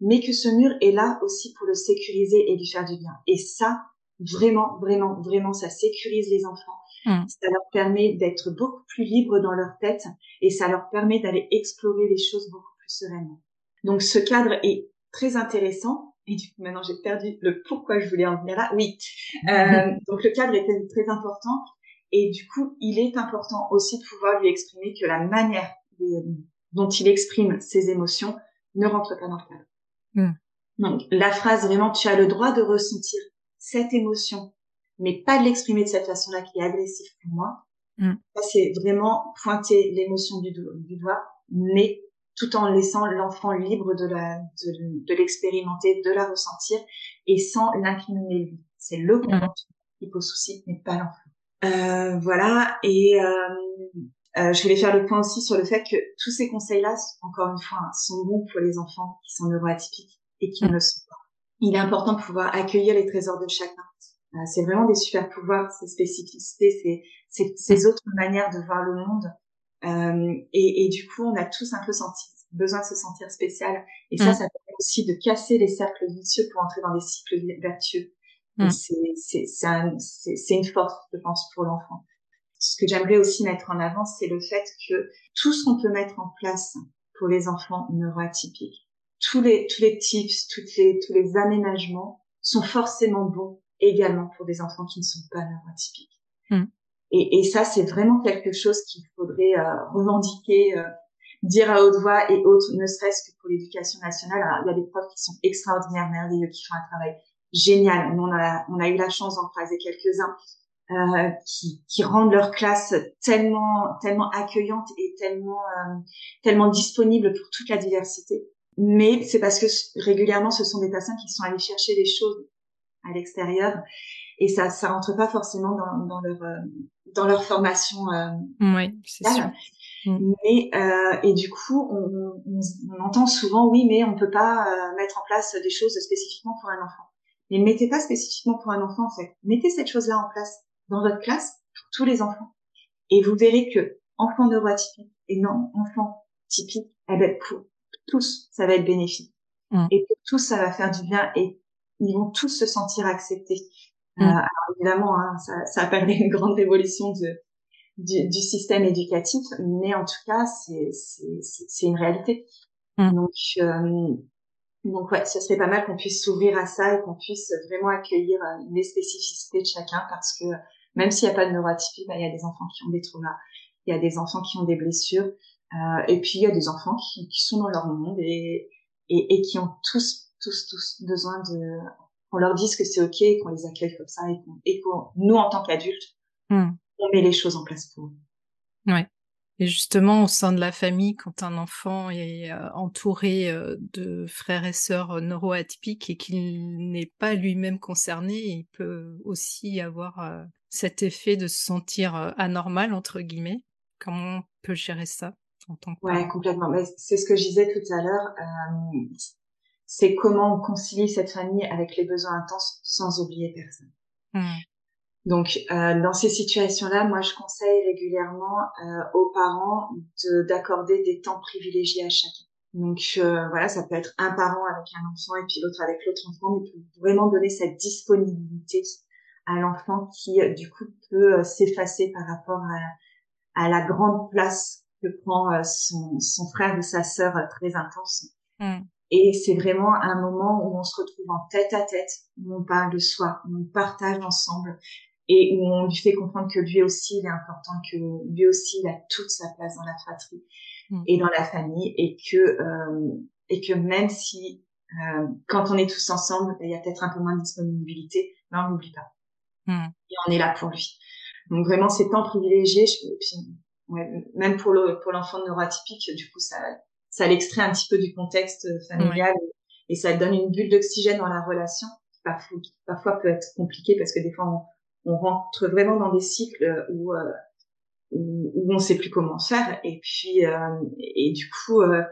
mais que ce mur est là aussi pour le sécuriser et lui faire du bien. Et ça, Vraiment, vraiment, vraiment, ça sécurise les enfants. Mm. Ça leur permet d'être beaucoup plus libres dans leur tête et ça leur permet d'aller explorer les choses beaucoup plus sereinement. Donc ce cadre est très intéressant. Et du coup, maintenant, j'ai perdu le pourquoi je voulais en venir là. Oui. Euh, donc le cadre est très important. Et du coup, il est important aussi de pouvoir lui exprimer que la manière dont il exprime ses émotions ne rentre pas dans le cadre. Mm. Donc la phrase vraiment, tu as le droit de ressentir cette émotion, mais pas de l'exprimer de cette façon-là qui est agressive pour moi. Mm. c'est vraiment pointer l'émotion du, doigt, mais tout en laissant l'enfant libre de la de, l'expérimenter, de la ressentir et sans l'incriminer lui. C'est le mm. comportement qui pose souci, mais pas l'enfant. Euh, voilà. Et euh, euh, je voulais faire le point aussi sur le fait que tous ces conseils-là, encore une fois, sont bons pour les enfants qui sont neuroatypiques et qui mm. ne le sont pas il est important de pouvoir accueillir les trésors de chacun. Euh, c'est vraiment des super pouvoirs, ces spécificités, ces, ces, autres manières de voir le monde. Euh, et, et, du coup, on a tous un peu senti, besoin de se sentir spécial. Et ça, mm. ça permet aussi de casser les cercles vicieux pour entrer dans des cycles vertueux. Mm. C'est une force, je pense, pour l'enfant. Ce que j'aimerais aussi mettre en avant, c'est le fait que tout ce qu'on peut mettre en place pour les enfants neuroatypiques, tous les tous les tips, toutes les tous les aménagements sont forcément bons également pour des enfants qui ne sont pas neurotypiques. Hmm. Et, et, ça, c'est vraiment quelque chose qu'il faudrait euh, revendiquer, euh, dire à haute voix et autres, ne serait-ce que pour l'éducation nationale. Alors, il y a des profs qui sont extraordinaires, merveilleux, qui font un travail génial. on a, on a eu la chance d'en croiser quelques-uns euh, qui, qui rendent leur classe tellement, tellement accueillante et tellement, euh, tellement disponible pour toute la diversité. Mais c'est parce que régulièrement, ce sont des personnes qui sont allées chercher des choses à l'extérieur et ça, ça rentre pas forcément dans, dans leur, euh, dans leur formation. Euh, oui, c'est sûr. Mm. Mais euh, et du coup, on, on, on, entend souvent oui, mais on peut pas euh, mettre en place des choses spécifiquement pour un enfant. Mais mettez pas spécifiquement pour un enfant en fait. Mettez cette chose-là en place dans votre classe pour tous les enfants, et vous verrez que enfant neuroatypique et non enfant typique, eh ben pour tous ça va être bénéfique. Mm. Et pour tous ça va faire du bien et ils vont tous se sentir acceptés. Mm. Euh, alors évidemment, hein, ça, ça appelle une grande révolution de du, du, système éducatif, mais en tout cas, c'est une réalité. Mm. Donc, euh, donc ouais, ce serait pas mal qu'on puisse s'ouvrir à ça et qu'on puisse vraiment accueillir euh, les spécificités de chacun parce que même s'il n'y a pas de neuroatypie, bah, il y a des enfants qui ont des traumas, il y a des enfants qui ont des blessures, euh, et puis il y a des enfants qui, qui sont dans leur monde et, et, et, qui ont tous, tous, tous besoin de qu'on leur dise que c'est ok, qu'on les accueille comme ça et qu'on, nous en tant qu'adultes, mm on met les choses en place pour eux. Ouais. Et justement, au sein de la famille, quand un enfant est euh, entouré euh, de frères et sœurs neuroatypiques et qu'il n'est pas lui-même concerné, il peut aussi avoir cet effet de se sentir anormal, entre guillemets. Comment on peut gérer ça? En tant que Ouais, complètement. C'est ce que je disais tout à l'heure. c'est comment on concilie cette famille avec les besoins intenses sans oublier personne. Mmh. Donc, euh, dans ces situations-là, moi, je conseille régulièrement euh, aux parents d'accorder des temps privilégiés à chacun. Donc, euh, voilà, ça peut être un parent avec un enfant et puis l'autre avec l'autre enfant, mais peut vraiment donner cette disponibilité à l'enfant qui, euh, du coup, peut euh, s'effacer par rapport à, à, la grande place que prend son, son, frère ou sa sœur très intense. Mm. Et c'est vraiment un moment où on se retrouve en tête à tête, où on parle de soi, où on partage ensemble et où on lui fait comprendre que lui aussi il est important, que lui aussi il a toute sa place dans la fratrie mm. et dans la famille, et que euh, et que même si euh, quand on est tous ensemble, il y a peut-être un peu moins de disponibilité, mais on n'oublie pas. Mm. Et on est là pour lui. Donc vraiment ces temps privilégiés, et puis ouais, même pour le pour l'enfant neuroatypique, du coup ça ça l'extrait un petit peu du contexte familial et, ça donne une bulle d'oxygène dans la relation qui parfois, parfois peut être compliqué parce que des fois on, on rentre vraiment dans des cycles où euh, où, où on sait plus comment faire et puis euh, et du coup euh,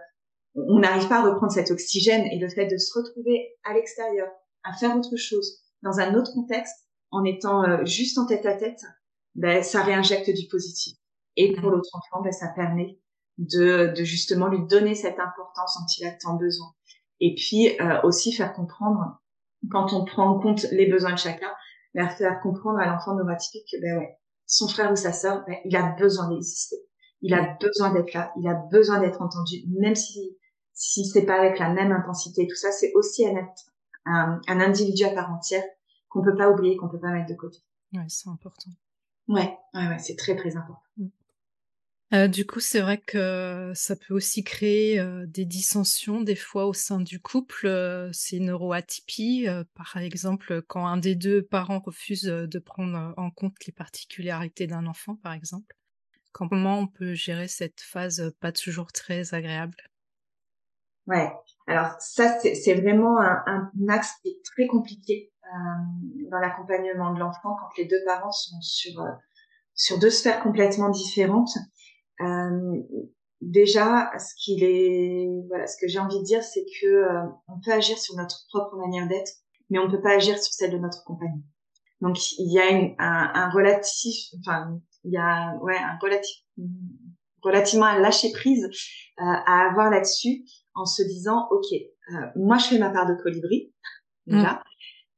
on n'arrive pas à reprendre cet oxygène et le fait de se retrouver à l'extérieur à faire autre chose dans un autre contexte en étant juste en tête à tête ben ça réinjecte du positif et pour mmh. l'autre enfant ben ça permet de, de justement lui donner cette importance dont il a tant besoin et puis aussi faire comprendre quand on prend en compte les besoins de chacun mais faire comprendre à l'enfant neurotypique que ben ouais, son frère ou sa sœur, ben, il a besoin d'exister, il a besoin d'être là, il a besoin d'être entendu, même si si c'est pas avec la même intensité. Tout ça, c'est aussi un, un, un individu à part entière qu'on peut pas oublier, qu'on peut pas mettre de côté. Ouais, c'est important. Ouais, ouais, ouais, c'est très très important. Euh, du coup, c'est vrai que ça peut aussi créer euh, des dissensions des fois au sein du couple. Euh, c'est neuroatypie, par exemple, quand un des deux parents refuse de prendre en compte les particularités d'un enfant, par exemple. Comment on peut gérer cette phase pas toujours très agréable? Ouais, alors ça, c'est vraiment un, un, axe qui est très compliqué dans l'accompagnement de l'enfant quand les deux parents sont sur sur deux sphères complètement différentes. Euh, déjà, ce qu'il est, voilà, ce que j'ai envie de dire, c'est que euh, on peut agir sur notre propre manière d'être, mais on ne peut pas agir sur celle de notre compagnon. Donc il y a une, un, un, relatif, enfin il y a ouais un relatif, relativement un lâcher prise euh, à avoir là-dessus, en se disant ok, euh, moi je fais ma part de colibri, là.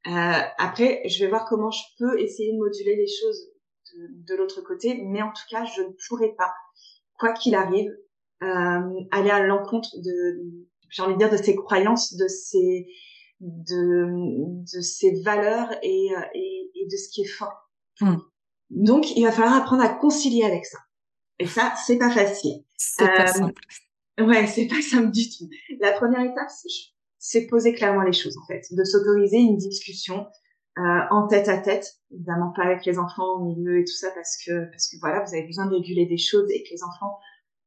Mm. Euh, après je vais voir comment je peux essayer de moduler les choses de, de l'autre côté, mais en tout cas je ne pourrai pas quoi qu'il arrive, euh, aller à l'encontre de, j'ai envie de dire, de ses croyances, de ses, de, de ses valeurs et, euh, et, et de ce qui est fort. Hmm. Donc, il va falloir apprendre à concilier avec ça. Et ça, c'est pas facile. C'est pas euh, simple. Ouais, c'est pas simple du tout. La première étape, c'est poser clairement les choses en fait, de s'autoriser une discussion euh, en tête à tête, évidemment pas avec les enfants au milieu et tout ça parce que parce que voilà, vous avez besoin de réguler des choses et que les enfants,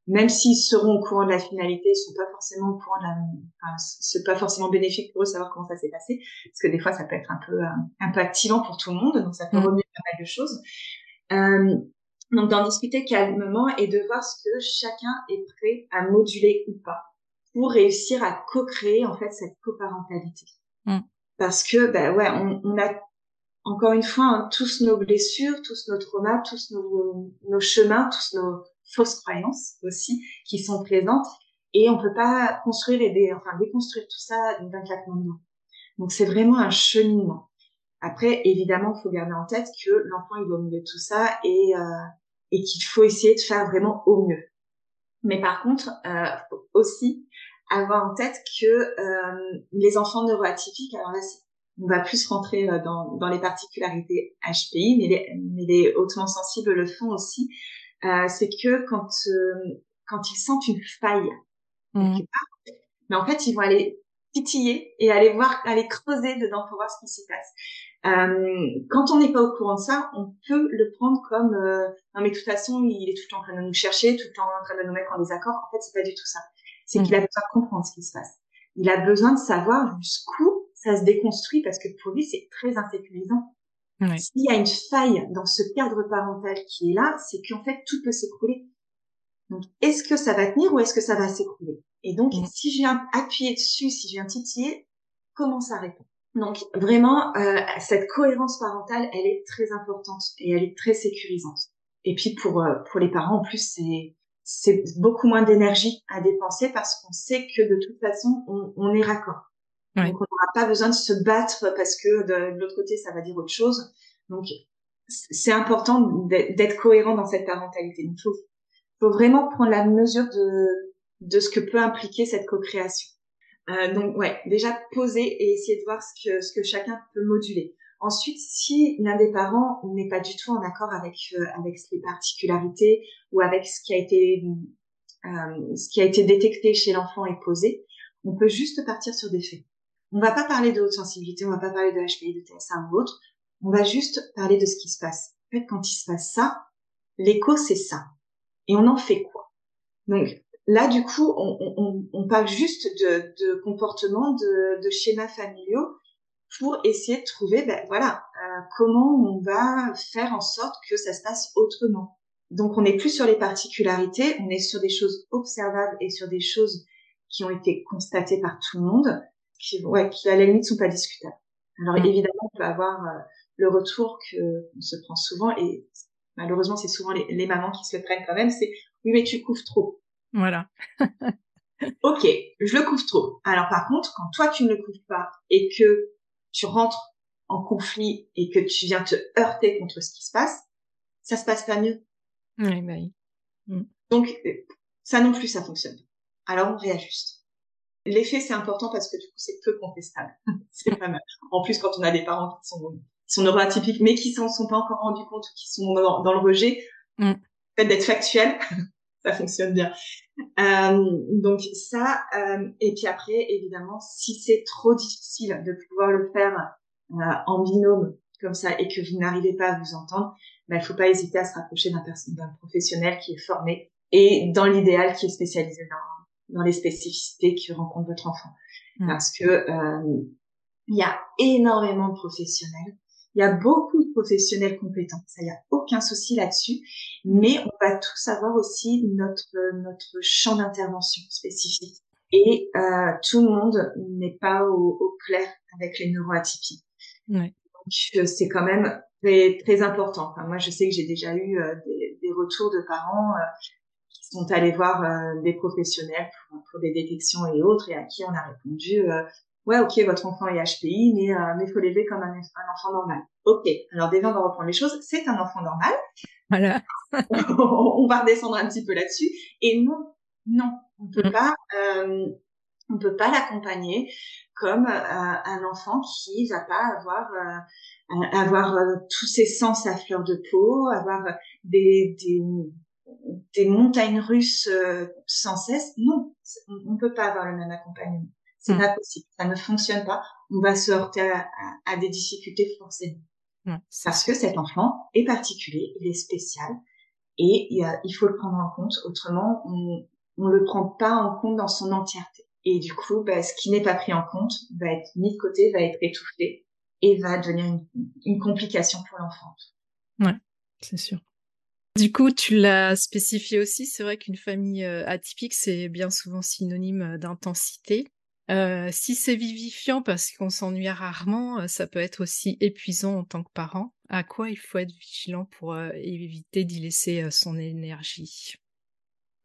même s'ils seront au courant de la finalité, sont pas forcément au courant de la, enfin, c'est pas forcément bénéfique pour eux de savoir comment ça s'est passé, parce que des fois ça peut être un peu euh, un peu activant pour tout le monde, donc ça peut mmh. remuer pas mal de choses. Euh, donc d'en discuter calmement et de voir ce que chacun est prêt à moduler ou pas pour réussir à co-créer en fait cette coparentalité. Mm. Parce que ben ouais, on, on, a encore une fois hein, tous nos blessures, tous nos traumas, tous nos, nos chemins, tous nos fausses croyances aussi qui sont présentes et on peut pas construire et dé, enfin déconstruire tout ça d'un claquement de doigts. Donc c'est vraiment un cheminement. Après, évidemment, il faut garder en tête que l'enfant il doit au milieu de tout ça et euh, et qu'il faut essayer de faire vraiment au mieux. Mais par contre, euh, aussi avoir en tête que euh, les enfants neuroatypiques, alors là, on va plus rentrer euh, dans, dans les particularités HPI, mais les, mais les hautement sensibles le font aussi, euh, c'est que quand euh, quand ils sentent une faille, mmh. mais en fait, ils vont aller titiller et aller voir, aller creuser dedans pour voir ce qui s'y passe. Euh, quand on n'est pas au courant de ça, on peut le prendre comme euh, non mais de toute façon il est tout le temps en train de nous chercher, tout le temps en train de nous mettre en désaccord. En fait, c'est pas du tout ça. C'est qu'il a besoin de comprendre ce qui se passe. Il a besoin de savoir jusqu'où ça se déconstruit parce que pour lui c'est très insécurisant. S'il y a une faille dans ce cadre parental qui est là, c'est qu'en fait tout peut s'écrouler. Donc est-ce que ça va tenir ou est-ce que ça va s'écrouler? Et donc mm. si je viens appuyer dessus, si je viens titiller, comment ça répond? Donc vraiment, euh, cette cohérence parentale, elle est très importante et elle est très sécurisante. Et puis pour euh, pour les parents, en plus, c'est c'est beaucoup moins d'énergie à dépenser parce qu'on sait que de toute façon, on, on est raccord. Donc on n'aura pas besoin de se battre parce que de, l'autre côté, ça va dire autre chose. Donc c'est important d'être cohérent dans cette parentalité. Il faut, faut vraiment prendre la mesure de de ce que peut impliquer cette co-création. Euh, donc ouais, déjà poser et essayer de voir ce que ce que chacun peut moduler. Ensuite, si l'un des parents n'est pas du tout en accord avec euh, avec les particularités ou avec ce qui a été euh, ce qui a été détecté chez l'enfant et posé, on peut juste partir sur des faits. On va pas parler de haute sensibilité, on va pas parler de HPI, de TSA ou autre. On va juste parler de ce qui se passe. En fait, quand il se passe ça, l'écho c'est ça. Et on en fait quoi? Donc Là, du coup, on, parle juste de, de comportements, de, de, schémas familiaux pour essayer de trouver, ben voilà, euh, comment on va faire en sorte que ça se passe autrement. Donc, on n'est plus sur les particularités, on est sur des choses observables et sur des choses qui ont été constatées par tout le monde, qui, ouais, qui à la limite sont pas discutables. Alors, mmh. évidemment, on peut avoir euh, le retour que on se prend souvent et malheureusement, c'est souvent les, les mamans qui se le prennent quand même, c'est oui, mais tu couvres trop. Voilà. ok, je le couvre trop. Alors par contre, quand toi tu ne le couvres pas et que tu rentres en conflit et que tu viens te heurter contre ce qui se passe, ça se passe pas mieux. Oui, bah oui. Mm. Donc ça non plus, ça fonctionne. Alors on réajuste. L'effet c'est important parce que du coup c'est peu contestable. c'est pas mal. En plus quand on a des parents qui sont qui sont neuroatypiques mais qui s'en sont pas encore rendus compte ou qui sont dans, le rejet, mm. fait d'être factuel, ça fonctionne bien. Euh, donc ça, euh, et puis après, évidemment, si c'est trop difficile de pouvoir le faire euh, en binôme comme ça et que vous n'arrivez pas à vous entendre, ben, il faut pas hésiter à se rapprocher d'un professionnel qui est formé et dans l'idéal qui est spécialisé dans, dans les spécificités que rencontre votre enfant. Mmh. Parce que euh, il y a énormément de professionnels il y a beaucoup de professionnels compétents, ça y a aucun souci là-dessus, mais on va tous avoir aussi notre notre champ d'intervention spécifique. Et euh, tout le monde n'est pas au, au, clair avec les neuroatypies. Ouais. Donc c'est quand même très, très important. Enfin, moi, je sais que j'ai déjà eu euh, des, des, retours de parents euh, qui sont allés voir euh, des professionnels pour, pour, des détections et autres, et à qui on a répondu ouais, ok, votre enfant est HPI, mais euh, mais faut l'élever comme un, un, enfant normal. Ok, alors déjà on va reprendre les choses. C'est un enfant normal. Voilà. on va redescendre un petit peu là-dessus. Et non, non, on peut mm. pas, euh, on peut pas l'accompagner comme euh, un enfant qui va pas avoir euh, avoir euh, tous ses sens à fleur de peau, avoir des, des des montagnes russes euh, sans cesse. Non, on ne peut pas avoir le même accompagnement. C'est mm. pas possible. Ça ne fonctionne pas. On va se heurter à, des difficultés forcément. Parce que cet enfant est particulier, il est spécial et il, faut le prendre en compte. Autrement, on ne le prend pas en compte dans son entièreté. Et du coup, bah, ce qui n'est pas pris en compte va être mis de côté, va être étouffé et va devenir une, une complication pour l'enfant. Ouais, c'est sûr. Du coup, tu l'as spécifié aussi, c'est vrai qu'une famille euh, atypique, c'est bien souvent synonyme euh, d'intensité. Euh, si c'est vivifiant parce qu'on s'ennuie rarement, ça peut être aussi épuisant en tant que parent. À quoi il faut être vigilant pour éviter d'y laisser son énergie?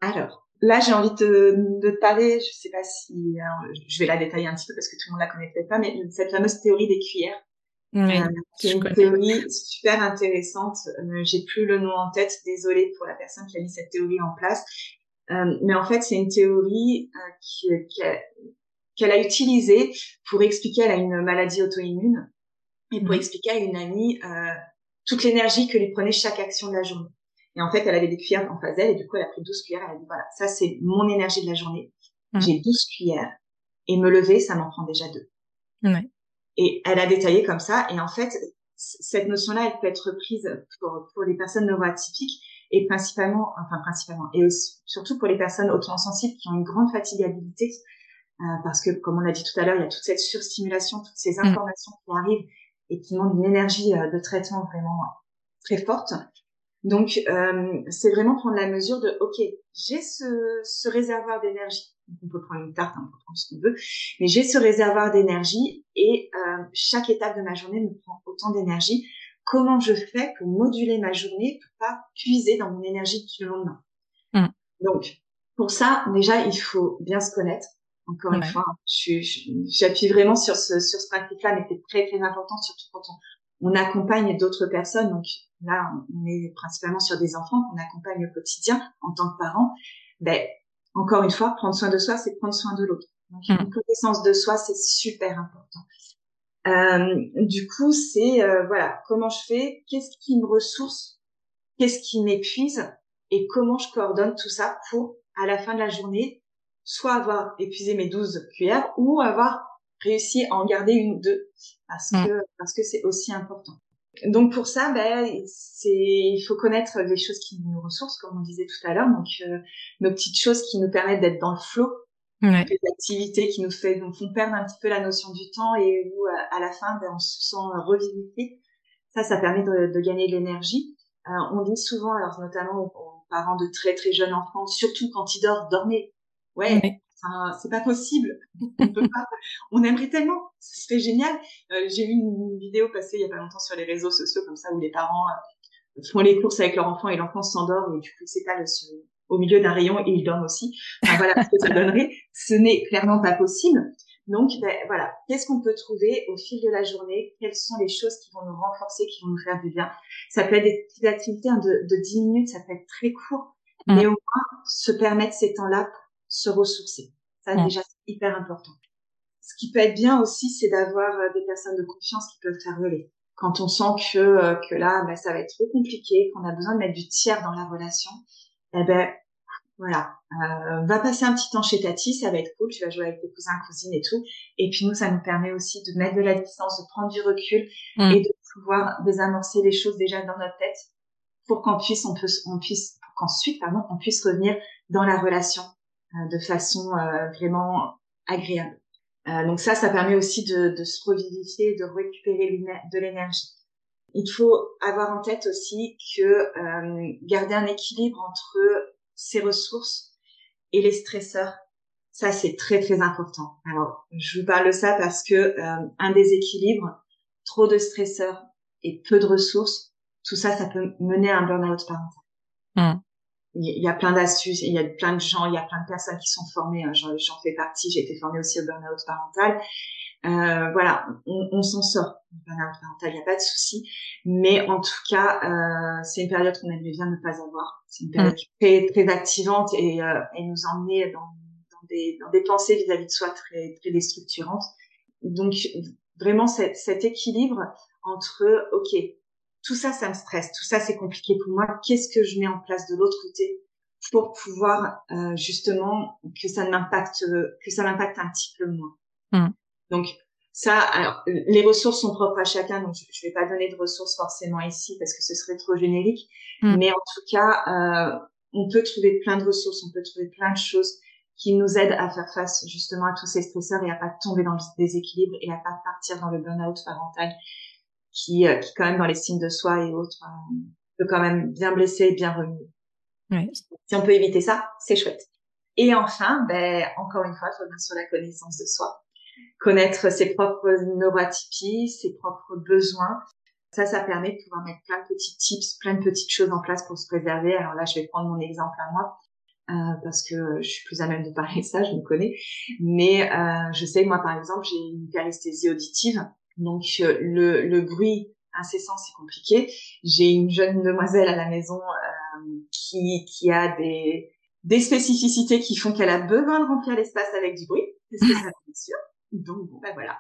Alors, là, j'ai envie de, de te parler, je sais pas si, je vais la détailler un petit peu parce que tout le monde la connaît peut-être pas, mais cette fameuse théorie des cuillères. Oui, c'est une théorie super intéressante. Euh, j'ai plus le nom en tête, désolée pour la personne qui a mis cette théorie en place. Euh, mais en fait, c'est une théorie euh, a, a utilisée pour expliquer à une maladie auto-immune et pour mhm. expliquer à une amie euh, toute l'énergie que lui prenait chaque action de la journée. Et en fait, elle avait des cuillères en face d'elle et du coup, elle a pris 12 cuillères. Elle a dit, voilà, ça c'est mon énergie de la journée. Mhm. J'ai 12 cuillères et me lever, ça m'en prend déjà deux. Et elle a détaillé comme ça. Et en fait, cette notion-là, elle peut être prise pour, pour les personnes neuroatypiques et principalement, enfin principalement, et aussi, surtout pour les personnes auto-sensibles qui ont une grande fatigabilité, parce que comme on l'a dit tout à l'heure, il y a toute cette surstimulation, toutes ces mm. informations qui arrivent et qui demandent une énergie euh, de traitement vraiment très forte. Donc, euh, c'est vraiment prendre la mesure de, ok, j'ai ce, ce réservoir d'énergie on peut prendre une tarte, on peut prendre ce qu'on veut, mais j'ai ce réservoir d'énergie et euh, chaque étape de ma journée me prend autant d'énergie. Comment je fais pour moduler ma journée pour pas puiser dans mon énergie du lendemain? Mm. Donc, pour ça, déjà, il faut bien se connaître. Encore une fois, j'appuie vraiment sur ce, sur ce principe-là, mais c'est très, très important, surtout quand on, on accompagne d'autres personnes. Donc là, on est principalement sur des enfants qu'on accompagne au quotidien en tant que parents. Ben, encore une fois, prendre soin de soi, c'est prendre soin de l'autre. Donc, mm. une connaissance de soi, c'est super important. Euh, du coup, c'est euh, voilà, comment je fais, qu'est-ce qui me ressource, qu'est-ce qui m'épuise, et comment je coordonne tout ça pour, à la fin de la journée, soit avoir épuisé mes 12 cuillères ou avoir réussi à en garder une ou deux, parce mm. que parce que c'est aussi important. Donc pour ça, ben, c'est il faut connaître les choses qui nous ressourcent, comme on disait tout à l'heure. Donc euh, nos petites choses qui nous permettent d'être dans le flot, ouais. les activités qui nous fait, nous font perdre un petit peu la notion du temps et où à la fin, ben, on se sent revisité. Ça, ça permet de, de gagner de l'énergie. Euh, on dit souvent, alors notamment aux, parents de très très jeunes enfants, surtout quand ils dorment, dormez. Ouais, c'est pas possible. On peut pas. On aimerait tellement. Ce serait génial. Euh, j'ai vu une vidéo passer il y a pas longtemps sur les réseaux sociaux comme ça où les parents euh, font les courses avec leur enfant et l'enfant s'endort et du coup pas au milieu d'un rayon et ils dorment aussi. Enfin, voilà ce que ça donnerait. Ce n'est clairement pas possible. Donc ben, voilà, qu'est-ce qu'on peut trouver au fil de la journée? Quelles sont les choses qui vont nous renforcer, qui vont nous faire du bien? Ça peut être des petites activités hein, de, de 10 minutes, ça peut être très court, mmh. mais au moins se permettre ces temps-là pour se ressourcer. Ça, déjà, c'est hyper important. Ce qui peut être bien aussi, c'est d'avoir euh, des personnes de confiance qui peuvent faire relais. Quand on sent que, euh, que là, bah, ça va être trop compliqué, qu'on a besoin de mettre du tiers dans la relation, eh ben, voilà, euh, va passer un petit temps chez Tati, ça va être cool, tu vas jouer avec tes cousins, cousines et tout. Et puis nous, ça nous permet aussi de mettre de la distance, de prendre du recul mm. et de pouvoir désamorcer les choses déjà dans notre tête pour qu'on puisse, on, peut, on puisse, pour qu'ensuite, pardon, on puisse revenir dans la relation de façon euh, vraiment agréable. Euh, donc ça, ça permet aussi de, de se revivifier, de récupérer de l'énergie. Il faut avoir en tête aussi que garder un équilibre entre ses ressources et les stresseurs, ça c'est très très important. Alors je vous parle de ça parce que un déséquilibre, trop de stresseurs et peu de ressources, tout ça, ça peut mener à un burn-out parental. Mmh il y a plein d'astuces, il y a plein de gens, il y a plein de personnes qui sont formées. Hein, j'en fais partie, j'ai été formée aussi au burn-out parental. Euh, voilà, on, on s'en sort. Burn-out parental, il n'y a pas de souci. Mais en tout cas, euh, c'est une période qu'on aimerait bien ne pas avoir. C'est une période mm. très, très activante et, euh, et nous emmener dans, dans, des, dans des pensées vis-à-vis de soi très, très déstructurantes. Donc, vraiment, cet équilibre entre, OK, tout ça, ça me stresse, tout ça, c'est compliqué pour moi. Qu'est-ce que je mets en place de l'autre côté pour pouvoir euh, justement que ça m'impacte, que ça m'impacte un petit peu moins? Mm. Donc ça, alors les ressources sont propres à chacun, donc je, je vais pas donner de ressources forcément ici parce que ce serait trop générique. Mm. Mais en tout cas, euh, on peut trouver plein de ressources, on peut trouver plein de choses qui nous aident à faire face justement à tous ces stresseurs et à pas tomber dans le déséquilibre et à pas partir dans le burn-out parental qui, euh, qui quand même dans les signes de soi et autres euh, peut quand même bien blesser et bien remuer. Si on peut éviter ça, c'est chouette. Et enfin, ben, encore une fois, je reviens sur la connaissance de soi. Connaître ses propres neuroatypies, ses propres besoins. Ça, ça permet de pouvoir mettre plein de petits tips, plein de petites choses en place pour se préserver. Alors là, je vais prendre mon exemple à moi. Euh, parce que je suis plus à même de parler de ça, je me connais. Mais euh, je sais que moi, par exemple, j'ai une hyperesthésie auditive. Donc, euh, le, le bruit incessant, c'est compliqué. J'ai une jeune demoiselle à la maison euh, qui, qui a des, des spécificités qui font qu'elle a besoin de remplir l'espace avec du bruit. C'est ça, sûr. Donc bon ben voilà.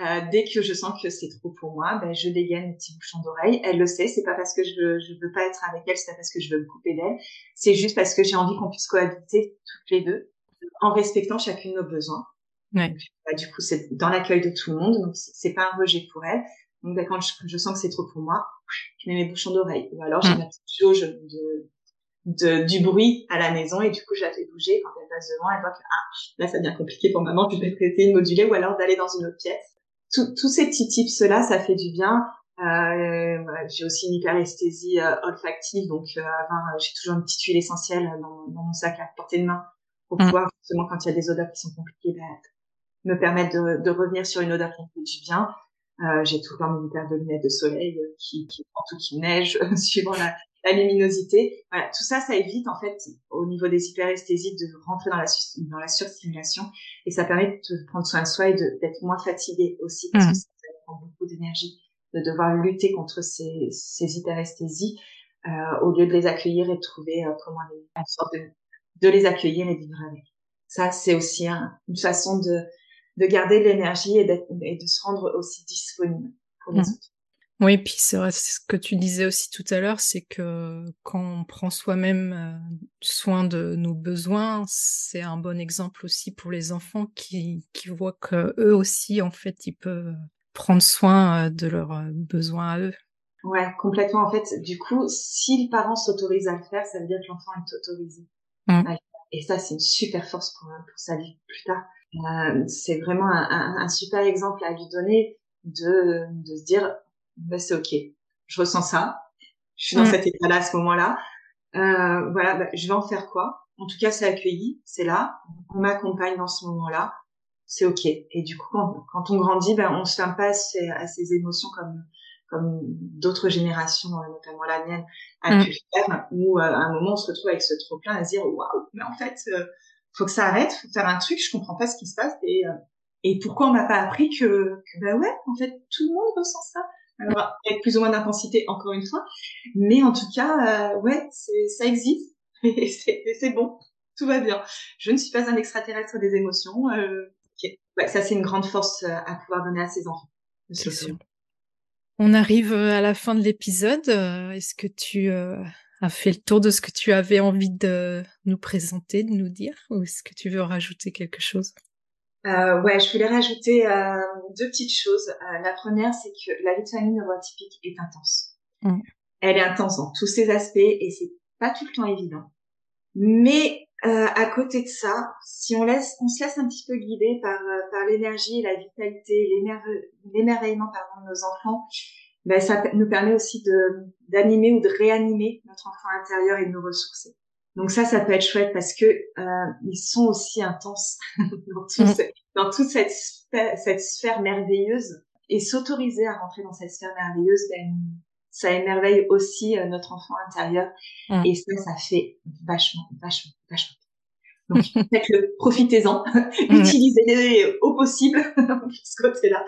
Euh, dès que je sens que c'est trop pour moi, ben je dégaine mes petits bouchons d'oreille. Elle le sait, c'est pas parce que je veux, je veux pas être avec elle, c'est pas parce que je veux me couper d'elle. C'est juste parce que j'ai envie qu'on puisse cohabiter toutes les deux en respectant chacune nos besoins. Ouais. bah, du coup, c'est dans l'accueil de tout le monde, donc c'est pas un rejet pour elle. Donc ben, quand je, je, sens que c'est trop pour moi, je mets mes bouchons d'oreille. Ou alors j'ai mmh. ma petite jauge de de, du bruit à la maison et du coup je la fais bouger quand elle passe devant elle voit que ah là ça devient compliqué pour maman je vais essayer de moduler ou alors d'aller dans une autre pièce tous ces petits tips là ça fait du bien euh, j'ai aussi une hyperesthésie euh, olfactive donc euh, j'ai toujours une petite huile essentielle dans, dans, mon sac à portée de main pour mm. pouvoir justement quand il y a des odeurs qui sont compliquées ben, me permettre de, de, revenir sur une odeur qui me fait du bien euh, j'ai tout mes paires de lunettes de soleil euh, qui, qui, tout qui neige suivant la, la luminosité. Voilà, tout ça, ça évite en fait au niveau des hyperesthésies de rentrer dans la dans la surstimulation et ça permet de prendre soin de soi et d'être moins fatigué aussi parce que mmh. ça, prend beaucoup d'énergie de devoir lutter contre ces, ces hyperesthésies euh, au lieu de les accueillir et de trouver euh, comment les en sorte de, de les accueillir et de vivre avec. Ça, c'est aussi une façon de de garder de l'énergie et, et, de se rendre aussi disponible pour les mmh. autres. Oui, puis c'est vrai, ce que tu disais aussi tout à l'heure, c'est que quand on prend soi-même euh, soin de nos besoins, c'est un bon exemple aussi pour les enfants qui, qui voient que eux aussi, en fait, ils peuvent prendre soin euh, de leurs euh, besoins à eux. Ouais, complètement. En fait, du coup, si le parent s'autorise à le faire, ça veut dire que l'enfant est autorisé. Mmh. Et ça, c'est une super force pour, pour sa vie plus tard. Euh, c'est vraiment un, un, un, super exemple à lui donner de, de se dire ben c'est ok, je ressens ça, je suis dans cet état-là à ce moment-là. Euh, voilà, ben, je vais en faire quoi? En tout cas, c'est accueilli, c'est là, on m'accompagne dans ce moment-là, c'est ok. Et du coup, quand, on grandit, ben on se ferme pas à ces, émotions comme comme d'autres générations, euh, notamment la mienne, a mm. pu faire, où euh, à un moment on se retrouve avec ce trop plein à se dire waouh, mais en fait, euh, faut que ça arrête, faut faire un truc, je comprends pas ce qui se passe et et pourquoi on m'a pas appris que, ben ouais, en fait, tout le monde ressent ça. Alors, avec plus ou moins d'intensité, encore une fois. Mais en tout cas, euh, ouais, ça existe. Et c'est bon. Tout va bien. Je ne suis pas un extraterrestre des émotions. Euh, ouais, ça, c'est une grande force euh, à pouvoir donner à ses enfants. Sûr. On arrive euh, à la fin de l'épisode. Est-ce que tu as fait le tour de ce que tu avais envie de nous présenter, de nous dire, ou est-ce que tu veux rajouter quelque chose? Euh, ouais, je voulais rajouter euh, deux petites choses. Euh, la première, c'est que la famille neuroatypique est intense. Mm. Elle est intense dans tous ses aspects et c'est pas tout le temps évident. Mais euh, à côté de ça, si on laisse, on se laisse un petit peu guider par par l'énergie, la vitalité, l'émerveillement pardon de nos enfants, ben ça nous permet aussi de d'animer ou de réanimer notre enfant intérieur et de nous ressourcer. Donc ça, ça peut être chouette parce que euh, ils sont aussi intenses dans, tout dans toute cette sphère, cette sphère merveilleuse et s'autoriser à rentrer dans cette sphère merveilleuse, ben, ça émerveille aussi euh, notre enfant intérieur mm. et ça, ça fait vachement, vachement, vachement. Donc faites-le, profitez-en, mm. utilisez-les au possible de ce côté-là.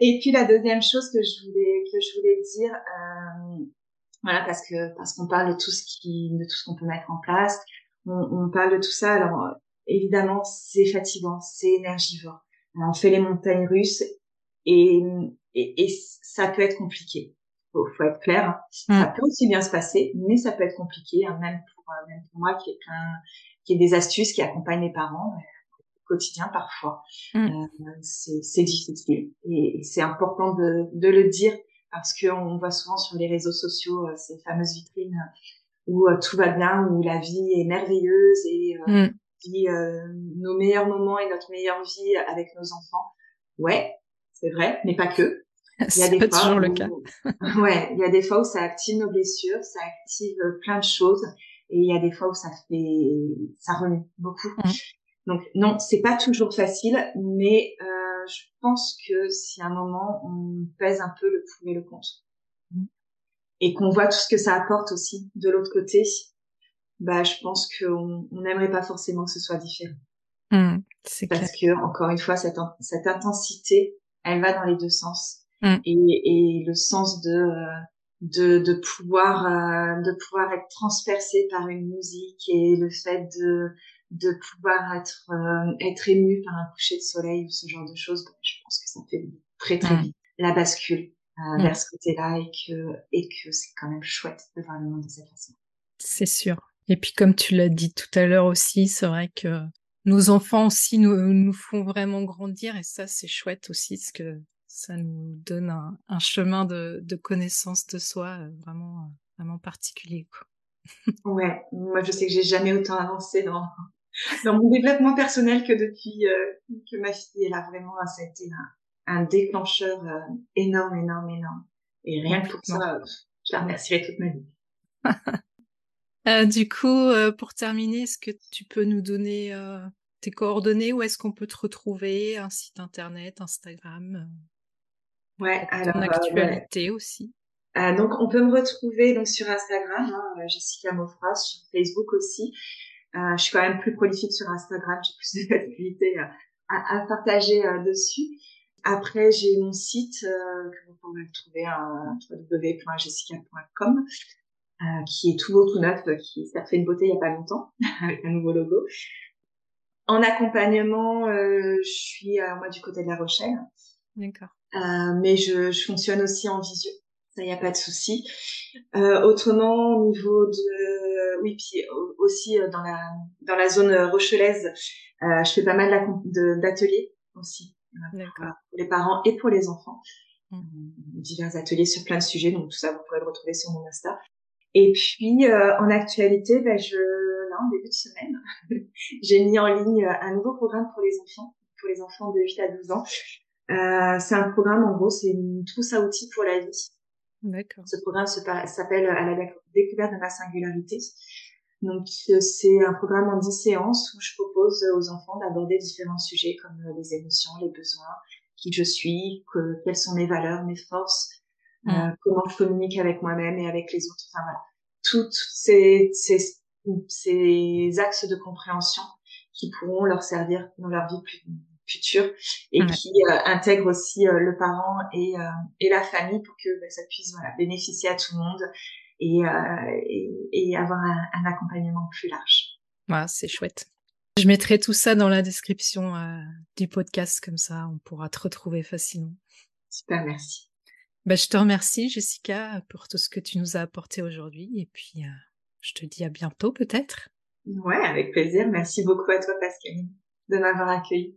Et puis la deuxième chose que je voulais que je voulais dire, euh, voilà, parce que parce qu'on parle de tout ce qui, de tout ce qu'on peut mettre en place. On, on, parle de tout ça. Alors évidemment, c'est fatigant, c'est énergivore. On fait les montagnes russes et, et, et, ça peut être compliqué. faut, faut être clair. Hein. Ça peut aussi bien se passer, mais ça peut être compliqué, hein, même pour même pour moi qui est plein, qui est des astuces qui accompagnent les parents au quotidien parfois. Euh, c'est difficile et, et c'est important de, de le dire parce qu'on voit souvent sur les réseaux sociaux ces fameuses vitrines où euh, tout va bien, où la vie est merveilleuse et euh, mm. euh, nos meilleurs moments et notre meilleure vie avec nos enfants. Ouais, c'est vrai, mais pas que. Il y a des fois toujours le cas. ouais, il y a des fois où ça active nos blessures, ça active plein de choses, et il y a des fois où ça fait, ça remue beaucoup. Mm. Donc non, c'est pas toujours facile, mais euh, je pense que si à un moment on pèse un peu le pour et le contre, et qu'on voit tout ce que ça apporte aussi de l'autre côté, bah je pense qu'on n'aimerait pas forcément que ce soit différent. Mmh, Parce que encore une fois, cette, cette intensité, elle va dans les deux sens. Mmh. Et, et le sens de de, de pouvoir euh, de pouvoir être transpercé par une musique et le fait de de pouvoir être euh, être ému par un coucher de soleil ou ce genre de choses, bah, je pense que ça fait très très vite la bascule euh, vers ce côté-là et que, et que c'est quand même chouette de voir le monde de cette façon. C'est sûr. Et puis comme tu l'as dit tout à l'heure aussi, c'est vrai que nos enfants aussi nous, nous font vraiment grandir et ça c'est chouette aussi parce que ça nous donne un, un chemin de, de, connaissance de soi euh, vraiment euh, vraiment particulier quoi. ouais, moi je sais que j'ai jamais autant avancé dans dans mon développement personnel que depuis que ma fille est là vraiment ça a été un déclencheur euh, énorme, énorme, énorme. Et rien que pour ça, je la remercierai toute ma vie. euh, du coup, euh, pour terminer, est-ce que tu peux nous donner euh, tes coordonnées? Où est-ce qu'on peut te retrouver? Un site internet, Instagram Ouais, alors. Ton actualité aussi? donc, on peut me retrouver donc sur Instagram, hein, Jessica Mofra, sur Facebook aussi. Je suis quand même plus prolifique sur Instagram, j'ai plus d'activités à, à, partager dessus. Après, j'ai mon site euh, que vous pouvez trouver à www.jessica.com euh, qui est tout beau, tout neuf, qui s'est fait une beauté il y a pas longtemps avec un nouveau logo. En accompagnement, euh, je suis euh, moi du côté de La Rochelle. D'accord. Euh, mais je, je, fonctionne aussi en visio. Ça y a pas de souci. Euh, autrement, au niveau de, oui, puis aussi dans la dans la zone rochelaise, je fais pas mal d'ateliers aussi pour les parents et pour les enfants. Mmh. Divers ateliers sur plein de sujets, donc tout ça vous pourrez le retrouver sur mon Insta. Et puis euh, en actualité, ben, je là en début de semaine, j'ai mis en ligne euh, un nouveau programme pour les enfants, pour les enfants de 8 à 12 ans. Euh, c'est un programme, en gros, c'est une trousse à outils pour la vie. Ce programme s'appelle à la découverte de ma singularité. Donc euh, c'est un programme en 10 séances où je propose aux enfants d'aborder différents sujets comme euh, les émotions, les besoins, qui je suis, que, quelles sont mes valeurs, mes forces, euh, mm. comment je communique avec moi-même et avec les autres. Enfin voilà, toutes ces, ces, ces axes de compréhension qui pourront leur servir dans leur vie future et qui intègrent aussi le parent et, et la famille pour que bah, ça puisse voilà, bénéficier à tout le monde et, euh, et, et, avoir un, un, accompagnement plus large. Ouais, c'est chouette. Je mettrai tout ça dans la description euh, du podcast, comme ça on pourra te retrouver facilement. Super, merci. Bah, je te remercie, Jessica, pour tout ce que tu nous as apporté aujourd'hui. Et puis, euh, je te dis à bientôt, peut-être. Ouais, avec plaisir. Merci beaucoup à toi, Pascaline, de m'avoir accueilli.